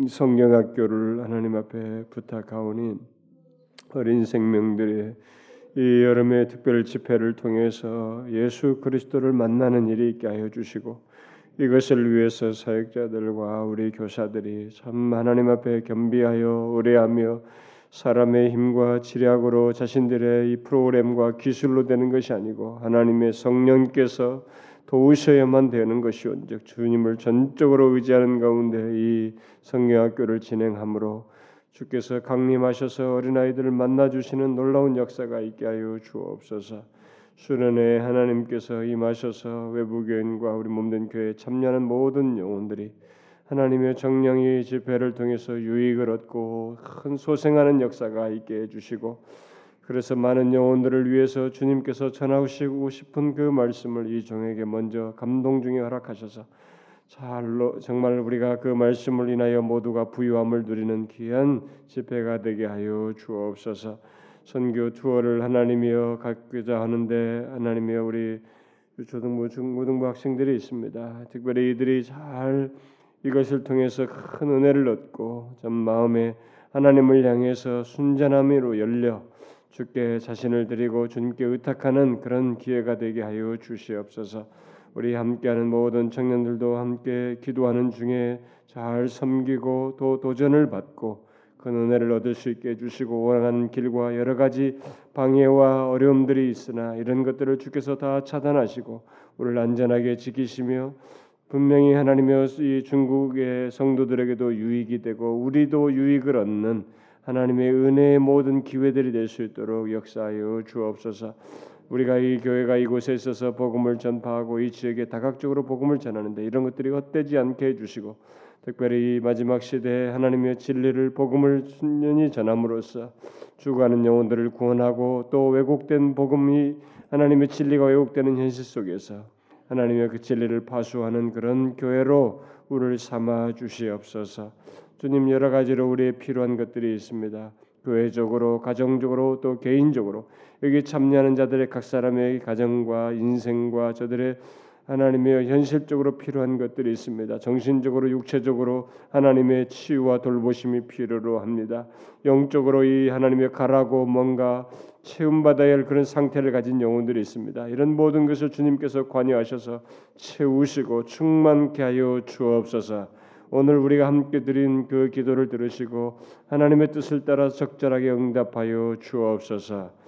성경학교를 하나님 앞에 부탁하오니 어린 생명들의 이 여름의 특별 집회를 통해서 예수 그리스도를 만나는 일이 있게 하여 주시고 이것을 위해서 사역자들과 우리 교사들이 참 하나님 앞에 겸비하여 의뢰하며 사람의 힘과 지략으로 자신들의 이 프로그램과 기술로 되는 것이 아니고 하나님의 성령께서 도우셔야만 되는 것이온즉 주님을 전적으로 의지하는 가운데 이 성경학교를 진행함으로 주께서 강림하셔서 어린아이들을 만나 주시는 놀라운 역사가 있게 하여 주옵소서. 수련회 하나님께서 임하셔서 외부 교인과 우리 몸된 교회에 참여하는 모든 영혼들이 하나님의 정령이 집회를 통해서 유익을 얻고 큰 소생하는 역사가 있게 해주시고 그래서 많은 영혼들을 위해서 주님께서 전하시고 싶은 그 말씀을 이 종에게 먼저 감동 중에 허락하셔서 잘로 정말 우리가 그 말씀을 인하여 모두가 부유함을 누리는 귀한 집회가 되게 하여 주옵소서. 선교 투어를 하나님이여 갖고자 하는데 하나님이여 우리 초등부 중고등부 학생들이 있습니다. 특별히 이들이 잘 이것을 통해서 큰 은혜를 얻고 좀 마음에 하나님을 향해서 순전함으로 열려 주께 자신을 드리고 주님께 의탁하는 그런 기회가 되게 하여 주시옵소서. 우리 함께하는 모든 청년들도 함께 기도하는 중에 잘 섬기고 또 도전을 받고 그 은혜를 얻을 수 있게 해주시고 원하는 길과 여러 가지 방해와 어려움들이 있으나 이런 것들을 주께서 다 차단하시고 우리를 안전하게 지키시며 분명히 하나님의 이 중국의 성도들에게도 유익이 되고 우리도 유익을 얻는 하나님의 은혜의 모든 기회들이 될 수 있도록 역사하여 주옵소서. 우리가 이 교회가 이곳에 있어서 복음을 전파하고 이 지역에 다각적으로 복음을 전하는데 이런 것들이 헛되지 않게 해주시고 특별히 이 마지막 시대에 하나님의 진리를 복음을 순전히 전함으로써 죽어가는 영혼들을 구원하고 또 왜곡된 복음이 하나님의 진리가 왜곡되는 현실 속에서 하나님의 그 진리를 파수하는 그런 교회로 우리를 삼아 주시옵소서. 주님 여러 가지로 우리의 필요한 것들이 있습니다. 교회적으로, 가정적으로 또 개인적으로 여기 참여하는 자들의 각 사람의 가정과 인생과 저들의 하나님의 현실적으로 필요한 것들이 있습니다. 정신적으로, 육체적으로 하나님의 치유와 돌보심이 필요로 합니다. 영적으로 이 하나님의 가라고 뭔가 채움받아야 할 그런 상태를 가진 영혼들이 있습니다. 이런 모든 것을 주님께서 관여하셔서 채우시고 충만케 하여 주옵소서. 오늘 우리가 함께 드린 그 기도를 들으시고 하나님의 뜻을 따라 적절하게 응답하여 주옵소서.